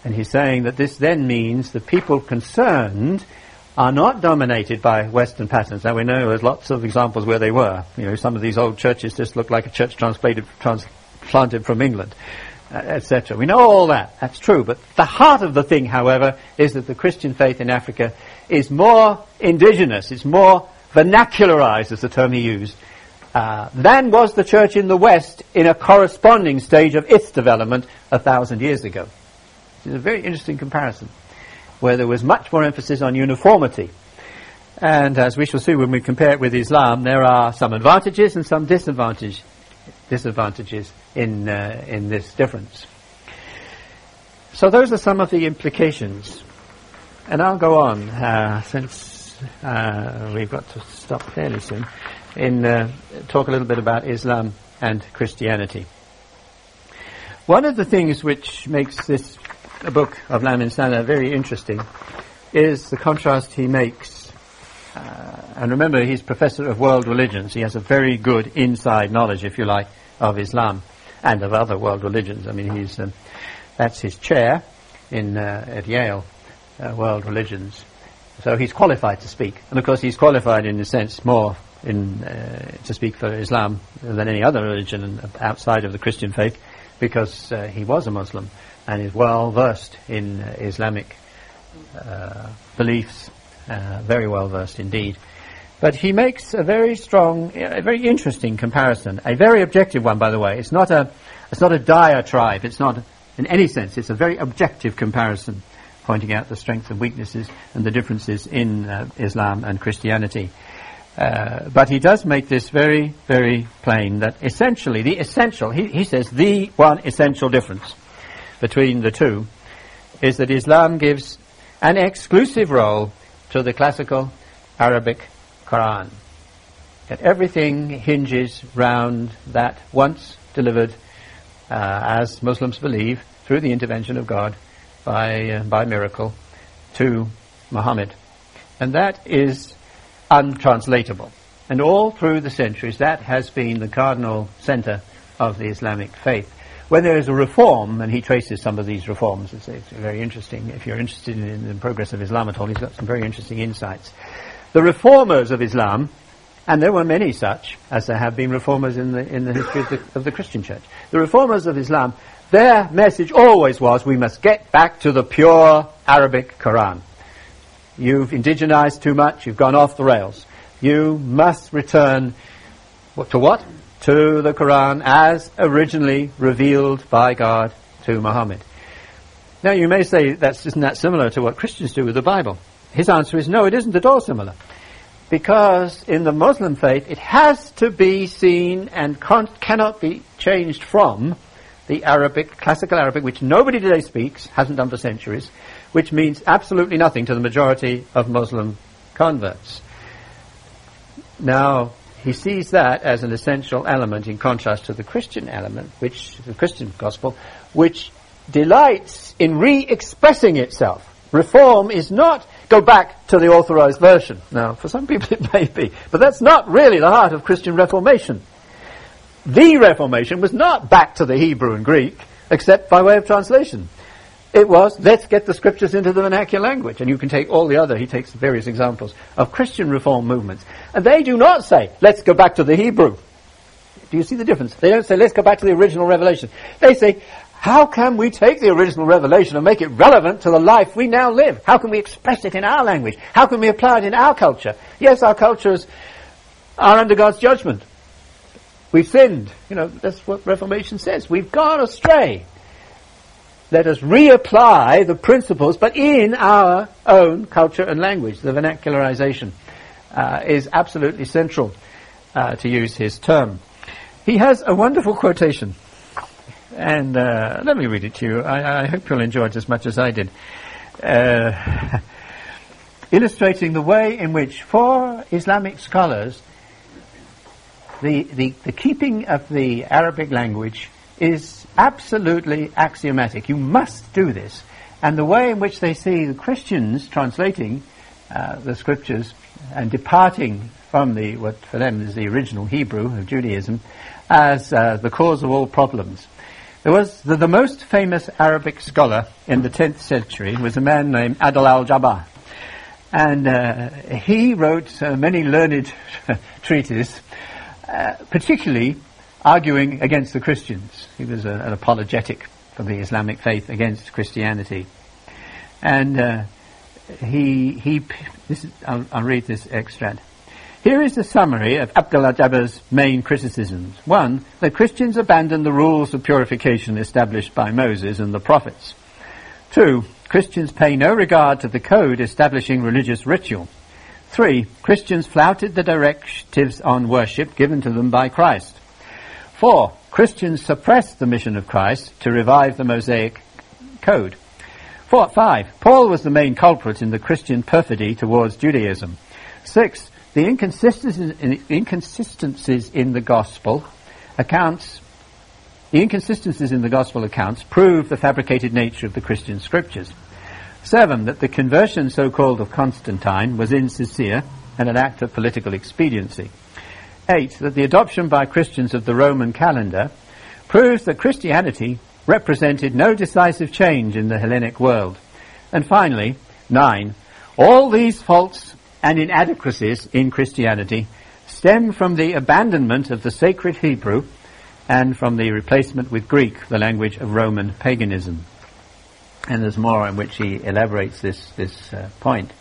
And he's saying that this then means the people concerned are not dominated by Western patterns. Now we know there's lots of examples where they were. You know, some of these old churches just look like a church transplanted, from England, uh, etc. We know all that. That's true. But the heart of the thing, however, is that the Christian faith in Africa is more indigenous, it's more vernacularized, is the term he used, uh, than was the church in the West in a corresponding stage of its development a thousand years ago. It's a very interesting comparison, where there was much more emphasis on uniformity. And as we shall see when we compare it with Islam, there are some advantages and some disadvantage, disadvantages in, uh, in this difference. So those are some of the implications and I'll go on, uh, since uh, we've got to stop fairly soon, in uh, talk a little bit about Islam and Christianity. One of the things which makes this book of Lamin Sanneh very interesting is the contrast he makes. Uh, and remember, he's professor of world religions. He has a very good inside knowledge, if you like, of Islam and of other world religions. I mean, he's um, that's his chair in uh, at Yale uh, world religions. So he's qualified to speak, and of course he's qualified in a sense more in uh, to speak for Islam than any other religion outside of the Christian faith, because uh, he was a Muslim and is well versed in uh, Islamic uh, beliefs, uh, very well versed indeed. But he makes a very strong, a very interesting comparison, a very objective one, by the way. It's not a, it's not a diatribe. It's not, in any sense, it's a very objective comparison pointing out the strengths and weaknesses and the differences in uh, Islam and Christianity. Uh, but he does make this very, very plain that essentially, the essential, he, he says, the one essential difference between the two is that Islam gives an exclusive role to the classical Arabic Quran. That everything hinges round that once delivered, uh, as Muslims believe, through the intervention of God, by, uh, by miracle to Muhammad. And that is untranslatable. And all through the centuries, that has been the cardinal center of the Islamic faith. When there is a reform, and he traces some of these reforms, it's, it's very interesting. If you're interested in, in the progress of Islam at all, he's got some very interesting insights. The reformers of Islam, and there were many such, as there have been reformers in the, in the history of the, of the Christian church. The reformers of Islam their message always was we must get back to the pure Arabic Quran. You've indigenized too much, you've gone off the rails. You must return to what? To the Quran as originally revealed by God to Muhammad. Now you may say that's isn't that similar to what Christians do with the Bible? His answer is no, it isn't at all similar. Because in the Muslim faith, it has to be seen and cannot be changed from the Arabic, classical Arabic, which nobody today speaks, hasn't done for centuries, which means absolutely nothing to the majority of Muslim converts. Now, he sees that as an essential element in contrast to the Christian element, which, the Christian gospel, which delights in re-expressing itself. Reform is not go back to the authorized version. Now, for some people it may be, but that's not really the heart of Christian Reformation the Reformation was not back to the Hebrew and Greek, except by way of translation. It was, let's get the scriptures into the vernacular language. And you can take all the other, he takes various examples of Christian reform movements. And they do not say, let's go back to the Hebrew. Do you see the difference? They don't say, let's go back to the original revelation. They say, how can we take the original revelation and make it relevant to the life we now live? How can we express it in our language? How can we apply it in our culture? Yes, our cultures are under God's judgment. We've sinned. You know, that's what Reformation says. We've gone astray. Let us reapply the principles, but in our own culture and language. The vernacularization uh, is absolutely central, uh, to use his term. He has a wonderful quotation, and uh, let me read it to you. I, I, hope you'll enjoy it as much as I did. Uh, illustrating the way in which, for Islamic scholars, the, the, the keeping of the Arabic language is absolutely axiomatic. You must do this. And the way in which they see the Christians translating uh, the scriptures and departing from the what for them is the original Hebrew of Judaism as uh, the cause of all problems. There was the, the, most famous Arabic scholar in the 10th century was a man named Abd al-Jabbar. And uh, he wrote uh, many learned treatises, uh, particularly arguing against the Christians. He was a, an apologetic for the Islamic faith against Christianity. And uh, he, he this is, I'll, I'll, read this extract. Here is the summary of Abd al-Jabbar's main criticisms. One, that Christians abandon the rules of purification established by Moses and the prophets. Two, Christians pay no regard to the code establishing religious ritual. Three, Christians flouted the directives on worship given to them by Christ. Four, Christians suppressed the mission of Christ to revive the Mosaic Code. Four, five, Paul was the main culprit in the Christian perfidy towards Judaism. Six, the inconsistencies in, the gospel accounts the inconsistencies in the gospel accounts prove the fabricated nature of the Christian scriptures. Seven, that the conversion so-called of Constantine was insincere and an act of political expediency. 8 that the adoption by Christians of the Roman calendar proves that Christianity represented no decisive change in the Hellenic world. And finally, 9. All these faults and inadequacies in Christianity stem from the abandonment of the sacred Hebrew and from the replacement with Greek, the language of Roman paganism. And there's more in which he elaborates this, this uh, point.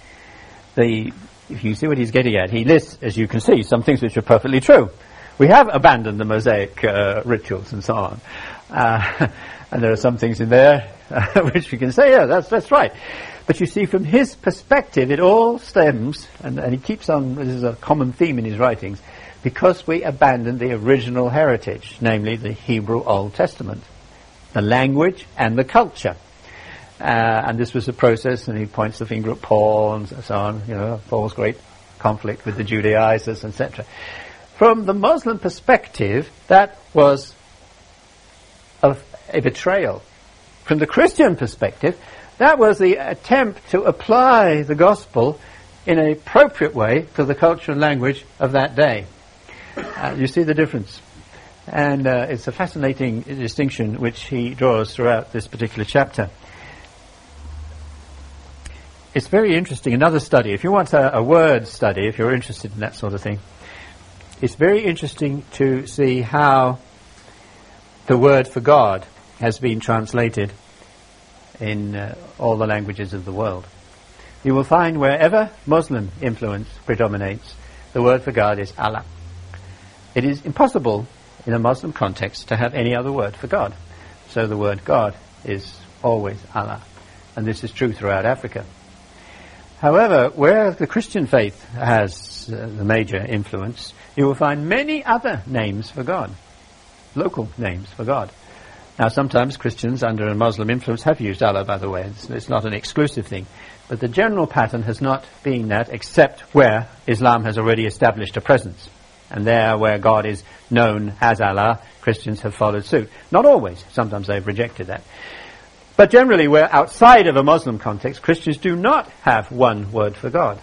The if you see what he's getting at, he lists, as you can see, some things which are perfectly true. We have abandoned the Mosaic uh, rituals and so on. Uh, and there are some things in there uh, which we can say, yeah, that's, that's right. But you see, from his perspective, it all stems, and, and he keeps on, this is a common theme in his writings, because we abandoned the original heritage, namely the Hebrew Old Testament, the language and the culture. Uh, and this was a process, and he points the finger at Paul and so on, you know, Paul's great conflict with the Judaizers, etc. From the Muslim perspective, that was a, a betrayal. From the Christian perspective, that was the attempt to apply the gospel in an appropriate way to the culture and language of that day. Uh, you see the difference. And uh, it's a fascinating distinction which he draws throughout this particular chapter it's very interesting. Another study, if you want a, a, word study, if you're interested in that sort of thing, it's very interesting to see how the word for God has been translated in uh, all the languages of the world. You will find wherever Muslim influence predominates, the word for God is Allah. It is impossible in a Muslim context to have any other word for God. So the word God is always Allah. And this is true throughout Africa. However, where the Christian faith has uh, the major influence, you will find many other names for God, local names for God. Now, sometimes Christians under a Muslim influence have used Allah, by the way. It's, it's, not an exclusive thing. But the general pattern has not been that, except where Islam has already established a presence. And there, where God is known as Allah, Christians have followed suit. Not always. Sometimes they've rejected that. But generally, where outside of a Muslim context, Christians do not have one word for God.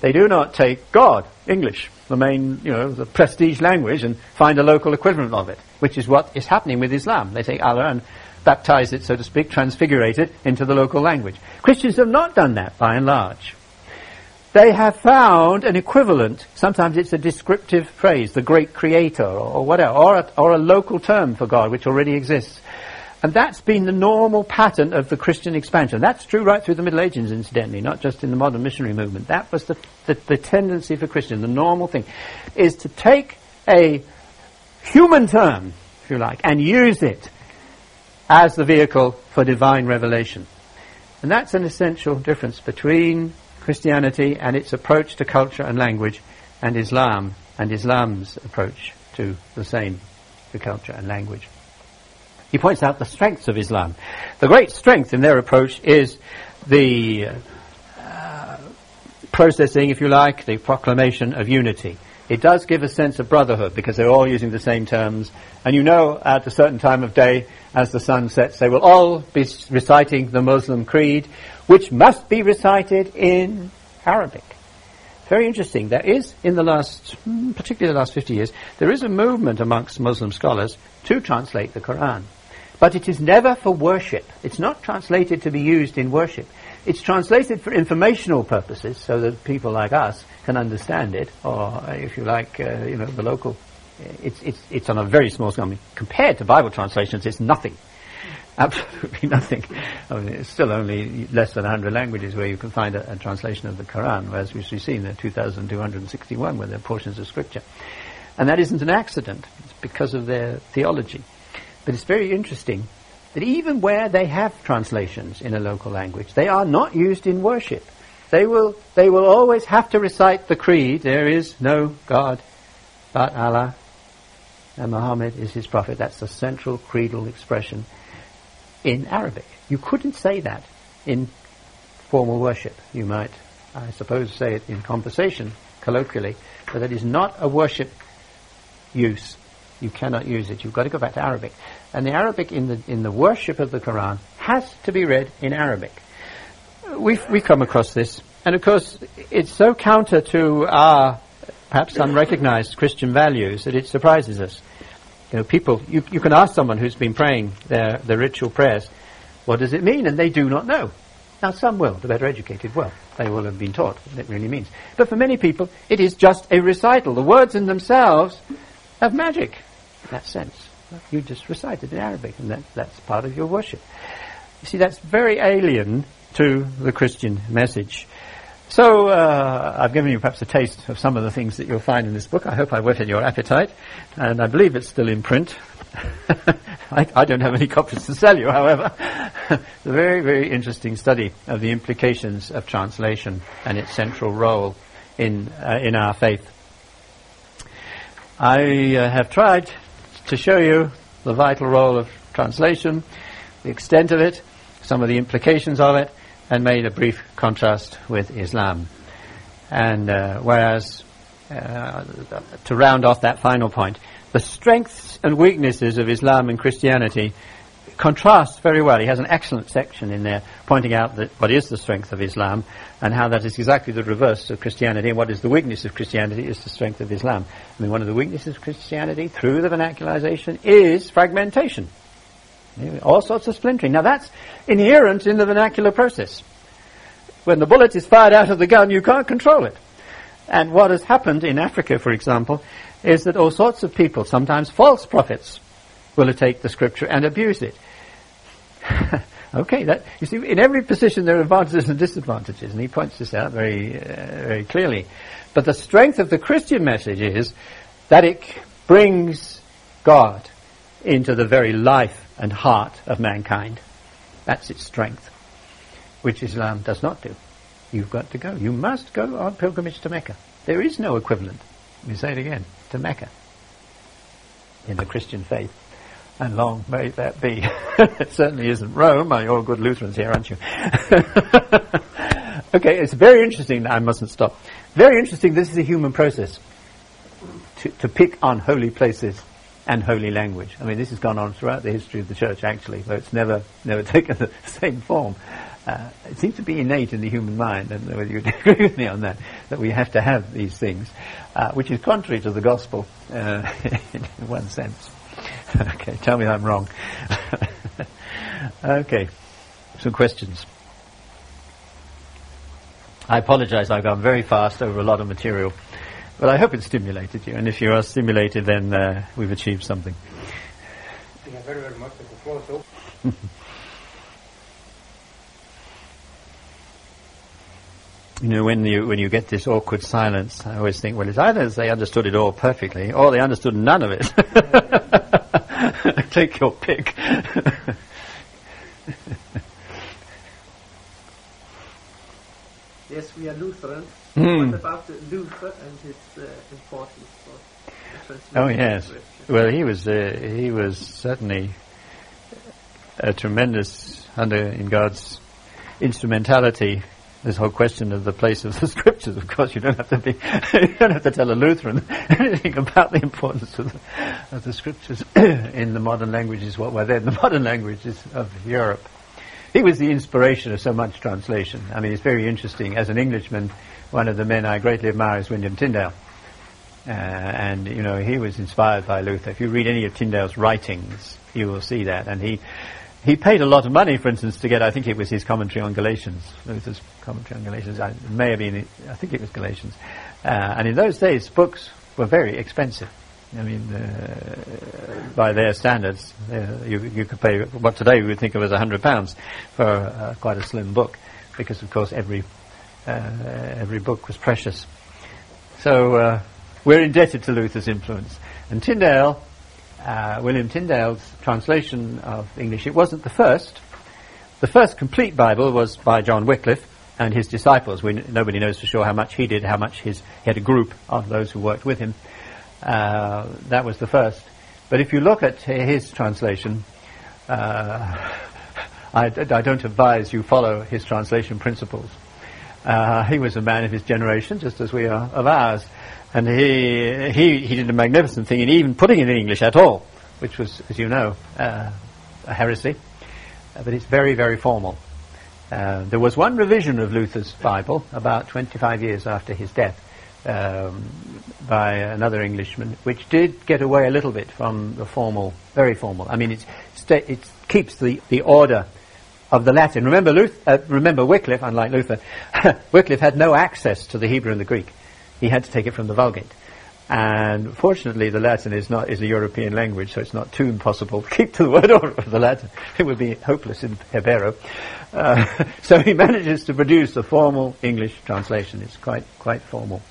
They do not take God, English, the main, you know, the prestige language, and find a local equivalent of it, which is what is happening with Islam. They take Allah and baptize it, so to speak, transfigurate it into the local language. Christians have not done that by and large. They have found an equivalent, sometimes it's a descriptive phrase, the great creator or, or whatever, or a, or a local term for God which already exists. And that's been the normal pattern of the Christian expansion. That's true right through the Middle Ages, incidentally, not just in the modern missionary movement. That was the, the, the tendency for Christian, the normal thing, is to take a human term, if you like, and use it as the vehicle for divine revelation. And that's an essential difference between Christianity and its approach to culture and language and Islam and Islam's approach to the same, to culture and language. He points out the strengths of Islam. The great strength in their approach is the uh, processing, if you like, the proclamation of unity. It does give a sense of brotherhood because they're all using the same terms. And you know at a certain time of day, as the sun sets, they will all be reciting the Muslim creed, which must be recited in Arabic. Very interesting. There is, in the last, hmm, particularly the last 50 years, there is a movement amongst Muslim scholars to translate the Quran. But it is never for worship. It's not translated to be used in worship. It's translated for informational purposes so that people like us can understand it, or if you like, uh, you know, the local. It's, it's, it's on a very small scale. I mean, compared to Bible translations, it's nothing. Absolutely nothing. I mean, it's still only less than 100 languages where you can find a, a translation of the Quran, whereas we've seen there are 2,261 where there are portions of scripture. And that isn't an accident. It's because of their theology. But it's very interesting that even where they have translations in a local language, they are not used in worship. They will, they will always have to recite the creed, there is no God but Allah, and Muhammad is his prophet. That's the central creedal expression in Arabic. You couldn't say that in formal worship. You might, I suppose, say it in conversation, colloquially, but that is not a worship use. You cannot use it. You've got to go back to Arabic. And the Arabic in the, in the worship of the Quran has to be read in Arabic. We've, we come across this. And of course, it's so counter to our perhaps unrecognized Christian values that it surprises us. You know, people, you, you can ask someone who's been praying their, their ritual prayers, what does it mean? And they do not know. Now, some will, the better educated will. They will have been taught what it really means. But for many people, it is just a recital. The words in themselves have magic in that sense. You just recite it in Arabic, and that, that's part of your worship. You see, that's very alien to the Christian message. So, uh, I've given you perhaps a taste of some of the things that you'll find in this book. I hope I whetted your appetite, and I believe it's still in print. I, I, don't have any copies to sell you, however. it's a very, very interesting study of the implications of translation and its central role in, uh, in our faith. I uh, have tried to show you the vital role of translation, the extent of it, some of the implications of it, and made a brief contrast with Islam. And uh, whereas, uh, to round off that final point, the strengths and weaknesses of Islam and Christianity contrasts very well. He has an excellent section in there pointing out that what is the strength of Islam and how that is exactly the reverse of Christianity, and what is the weakness of Christianity is the strength of Islam. I mean, one of the weaknesses of Christianity through the vernacularization is fragmentation. All sorts of splintering. Now that's inherent in the vernacular process. When the bullet is fired out of the gun, you can't control it. And what has happened in Africa, for example, is that all sorts of people, sometimes false prophets, will take the scripture and abuse it. Okay, that you see, in every position there are advantages and disadvantages, and he points this out very, uh, very clearly. But the strength of the Christian message is that it brings God into the very life and heart of mankind. That's its strength, which Islam does not do. You've got to go. You must go on pilgrimage to Mecca. There is no equivalent. Let me say it again, to Mecca in the Christian faith and long may that be. it certainly isn't Rome. You're all good Lutherans here, aren't you? okay, it's very interesting. I mustn't stop. Very interesting. This is a human process to, to pick on holy places and holy language. I mean, this has gone on throughout the history of the church, actually, though it's never never taken the same form. Uh, it seems to be innate in the human mind, and whether you agree with me on that, that we have to have these things, uh, which is contrary to the gospel uh, in one sense. okay, tell me I'm wrong. okay, some questions. I apologize, I've gone very fast over a lot of material, but I hope it stimulated you, and if you are stimulated, then uh, we've achieved something. Thank you very, very much. The floor is open. You know, when you when you get this awkward silence, I always think, well, it's either they understood it all perfectly, or they understood none of it. Take your pick. Yes, we are Lutheran. Hmm. What about Luther and his uh, importance for Oh yes. Well, he was uh, he was certainly a tremendous under in God's instrumentality. This whole question of the place of the scriptures. Of course, you don't have to be you don't have to tell a Lutheran anything about the importance of the, of the scriptures in the modern languages. What were then the modern languages of Europe. He was the inspiration of so much translation. I mean, it's very interesting. As an Englishman, one of the men I greatly admire is William Tyndale. Uh, and, you know, he was inspired by Luther. If you read any of Tyndale's writings, you will see that. And he, he paid a lot of money, for instance, to get, I think it was his commentary on Galatians, Luther's commentary on Galatians. I, it may have been, I think it was Galatians. Uh, and in those days, books were very expensive. I mean, uh, by their standards, uh, you, you could pay what today we would think of as a hundred pounds for uh, quite a slim book, because of course every uh, every book was precious. So uh, we're indebted to Luther's influence. And Tyndale, uh, William Tyndale's translation of English, it wasn't the first. The first complete Bible was by John Wycliffe and his disciples. We, nobody knows for sure how much he did, how much his, he had a group of those who worked with him. Uh, that was the first. But if you look at his translation, uh, I, I don't advise you follow his translation principles. Uh, he was a man of his generation, just as we are of ours. And he, he, he did a magnificent thing in even putting it in English at all, which was, as you know, uh, a heresy. Uh, but it's very, very formal. Uh, there was one revision of Luther's Bible about 25 years after his death um, by another Englishman, which did get away a little bit from the formal, very formal. I mean, sta- it keeps the, the order of the Latin. Remember, Luth- uh, remember Wycliffe, unlike Luther, Wycliffe had no access to the Hebrew and the Greek. He had to take it from the Vulgate. And fortunately, the Latin is not is a European language, so it's not too impossible to keep to the word order of the Latin. It would be hopeless in Hebrew. Uh, so he manages to produce a formal English translation. It's quite quite formal.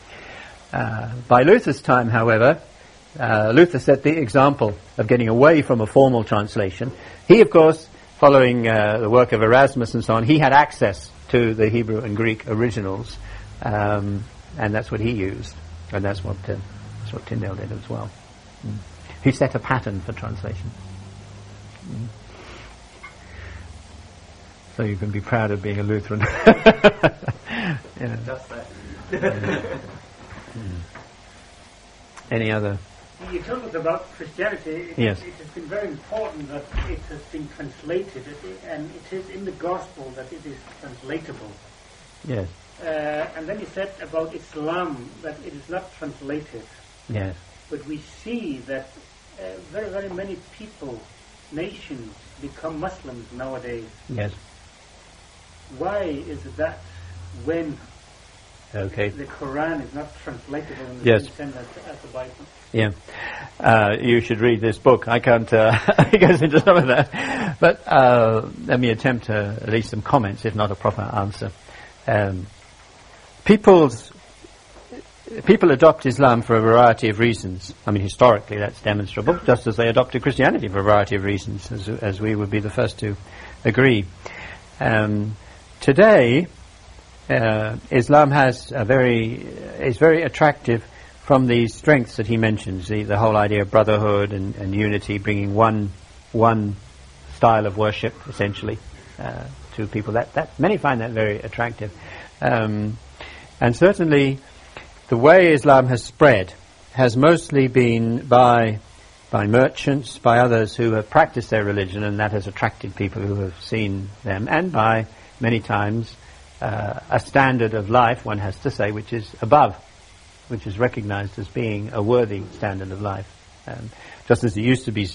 Uh, by Luther's time, however, uh, Luther set the example of getting away from a formal translation. He, of course, following uh, the work of Erasmus and so on, he had access to the Hebrew and Greek originals, um, and that's what he used, and that's what uh, that's what Tyndale did as well. Mm. He set a pattern for translation. Mm. So you can be proud of being a Lutheran. Yeah. Just that. Any other? You told us about Christianity. It, Yes. it has been very important that it has been translated, and it is in the gospel that it is translatable. Yes. Uh, and then you said about Islam that it is not translated, Yes. but we see that uh, very, very many people, nations, become Muslims nowadays. Yes. Why is that when Okay. the Quran is not translatable in the Yes. same sense as, as the Bible? Yeah. Uh, you should read this book. I can't uh, go into some of that. But uh, let me attempt uh, at least some comments, if not a proper answer. Um, people's, people adopt Islam for a variety of reasons. I mean, historically, that's demonstrable, just as they adopted Christianity for a variety of reasons, as, as we would be the first to agree. Um, today, uh, Islam has a very is very attractive from the strengths that he mentions, the, the whole idea of brotherhood and, and unity, bringing one one style of worship essentially uh, to people. That that many find that very attractive, um, and certainly the way Islam has spread has mostly been by by merchants, by others who have practiced their religion, and that has attracted people who have seen them, and by many times uh, a standard of life, one has to say, which is above, which is recognized as being a worthy standard of life. Um, just as it used to be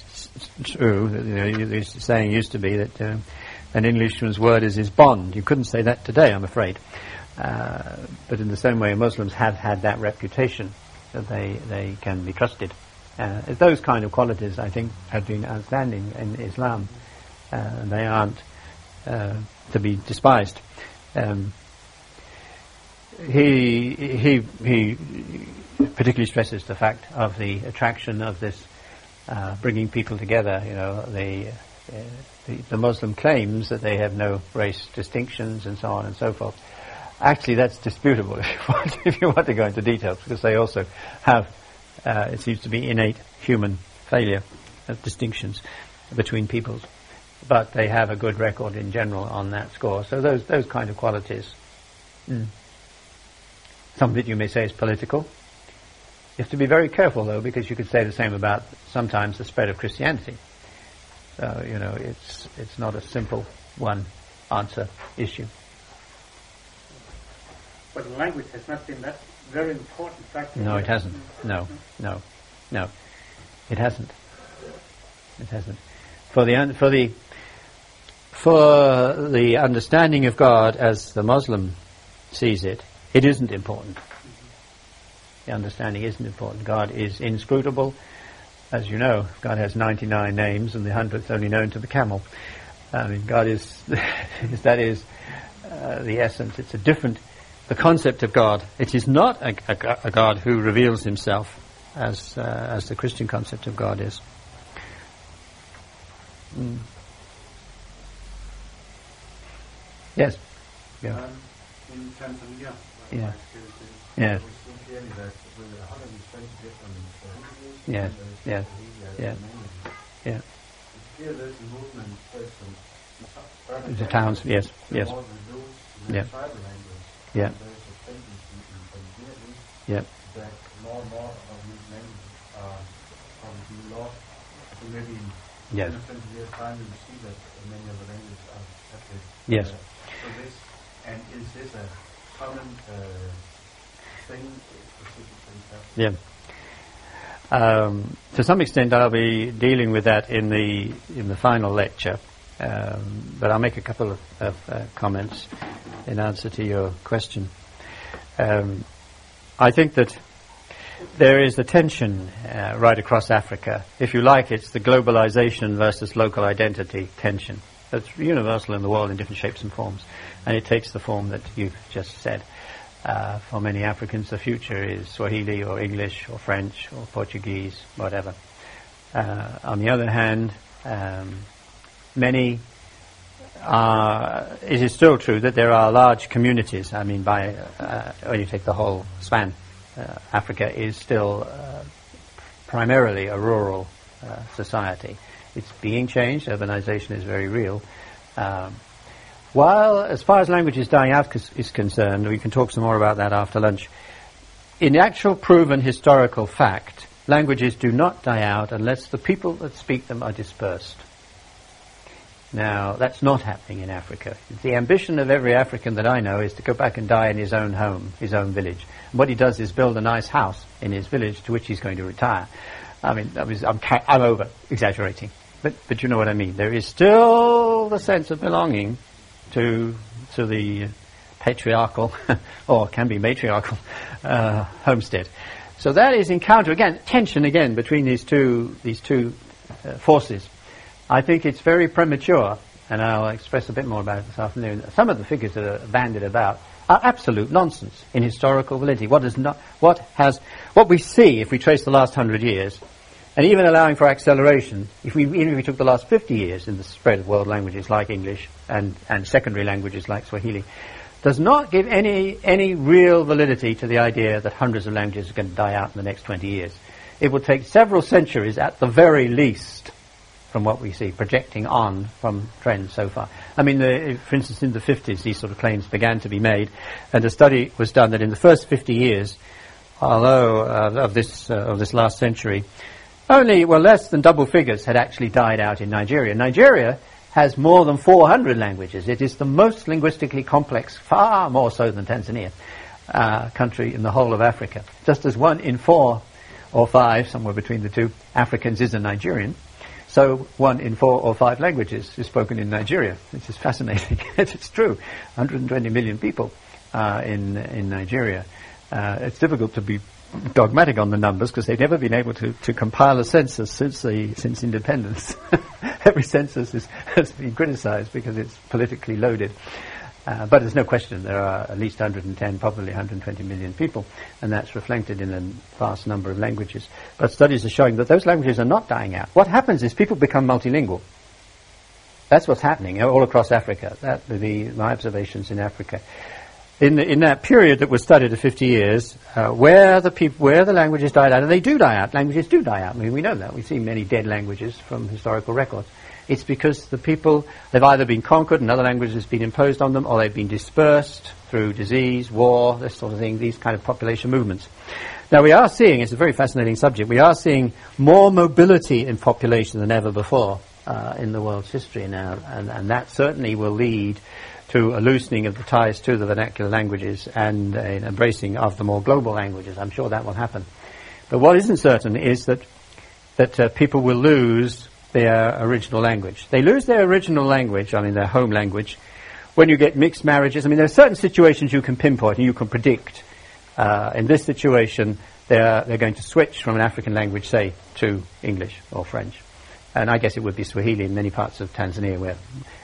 true, you know, the saying used to be that um, an Englishman's word is his bond. You couldn't say that today, I'm afraid. Uh, but in the same way, Muslims have had that reputation that they, they can be trusted. Uh, those kind of qualities, I think, have been outstanding in Islam. Uh, they aren't uh, to be despised. Um, he he he particularly stresses the fact of the attraction of this uh, bringing people together. You know, the, uh, the the Muslim claims that they have no race distinctions and so on and so forth. Actually, that's disputable if you want, if you want to go into details, because they also have, uh, it seems to be innate human failure of distinctions between peoples. But they have a good record in general on that score. So those those kind of qualities. Mm. Some it you may say is political. You have to be very careful though, because you could say the same about sometimes the spread of Christianity. So you know, it's it's not a simple one answer issue. But language has not been that very important factor. No, it hasn't. No, no, no, it hasn't. It hasn't. For the un- for the for the understanding of God as the Muslim sees it, it isn't important. The understanding isn't important. God is inscrutable. As you know, God has 99 names and the hundredth only known to the camel. I mean, God is, that is uh, the essence. It's a different, the concept of God. It is not a, a, a God who reveals himself as, uh, as the Christian concept of God is. Mm. Yes. Yeah. Um, in Tanzania, Yeah. my experience is, Yeah. we see clearly that with 120 different languages, Yeah. Yeah. Yeah. the. Yeah. It's clear there's a movement, for instance, in some urban The towns, yes, yes. more reduce the Yeah. Yeah. Yeah. that more and more of these languages are probably being lost. So maybe in Yes. 10 or 20 years' time will see that many of the languages are separate. Yes. Uh, so this, and is this a common uh, thing? Yeah. Um, to some extent, I'll be dealing with that in the in the final lecture, um, but I'll make a couple of, of uh, comments in answer to your question. Um, I think that there is a tension uh, right across Africa. If you like, it's the globalization versus local identity tension. It's universal in the world in different shapes and forms, and it takes the form that you've just said. Uh, for many Africans, the future is Swahili or English or French or Portuguese, whatever. Uh, on the other hand, um, many are, it is still true that there are large communities. I mean, by uh, when you take the whole span, uh, Africa is still uh, primarily a rural uh, society. It's being changed. Urbanization is very real. Um, while, as far as languages dying out is, is concerned, we can talk some more about that after lunch. In actual proven historical fact, languages do not die out unless the people that speak them are dispersed. Now, that's not happening in Africa. The ambition of every African that I know is to go back and die in his own home, his own village. And what he does is build a nice house in his village to which he's going to retire. I mean, I was, I'm, I'm over exaggerating, but but you know what I mean. There is still the sense of belonging to to the patriarchal, or can be matriarchal, uh, homestead. So that is encounter again, tension again between these two these two uh, forces. I think it's very premature, and I'll express a bit more about it this afternoon. Some of the figures that are bandied about are absolute nonsense in historical validity. What is not, what has, what we see if we trace the last hundred years, and even allowing for acceleration, if we even if we took the last 50 years in the spread of world languages like English and, and secondary languages like Swahili, does not give any any real validity to the idea that hundreds of languages are going to die out in the next 20 years. It will take several centuries at the very least from what we see, projecting on from trends so far. I mean, the, for instance, in the 50s, these sort of claims began to be made, and a study was done that in the first 50 years, although uh, of this uh, of this last century, only well less than double figures had actually died out in Nigeria. Nigeria has more than 400 languages. It is the most linguistically complex, far more so than Tanzania, uh, country in the whole of Africa. Just as one in four or five, somewhere between the two, Africans is a Nigerian. So one in four or five languages is spoken in Nigeria, which is fascinating. it's true. 120 million people uh, in in Nigeria. Uh, it's difficult to be dogmatic on the numbers because they've never been able to, to compile a census since the since independence. Every census is, has been criticised because it's politically loaded. Uh, but there's no question there are at least 110, probably 120 million people, and that's reflected in a vast number of languages. But studies are showing that those languages are not dying out. What happens is people become multilingual. That's what's happening all across Africa. That would be my observations in Africa. In, the, in that period that was studied of 50 years, uh, where the peop- where the languages died out, and they do die out. Languages do die out. I mean, we know that. We see many dead languages from historical records. It's because the people, they've either been conquered, another language has been imposed on them, or they've been dispersed through disease, war, this sort of thing, these kind of population movements. Now we are seeing, it's a very fascinating subject, we are seeing more mobility in population than ever before uh, in the world's history now, and, and that certainly will lead to a loosening of the ties to the vernacular languages and an embracing of the more global languages. I'm sure that will happen. But what isn't certain is that that uh, people will lose their original language. They lose their original language, I mean their home language, when you get mixed marriages. I mean there are certain situations you can pinpoint and you can predict. Uh, in this situation, they're, they're going to switch from an African language, say, to English or French. And I guess it would be Swahili in many parts of Tanzania where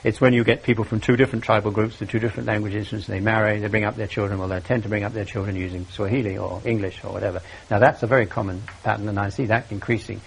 it's when you get people from two different tribal groups to two different languages and they marry, they bring up their children, well they tend to bring up their children using Swahili or English or whatever. Now that's a very common pattern and I see that increasing.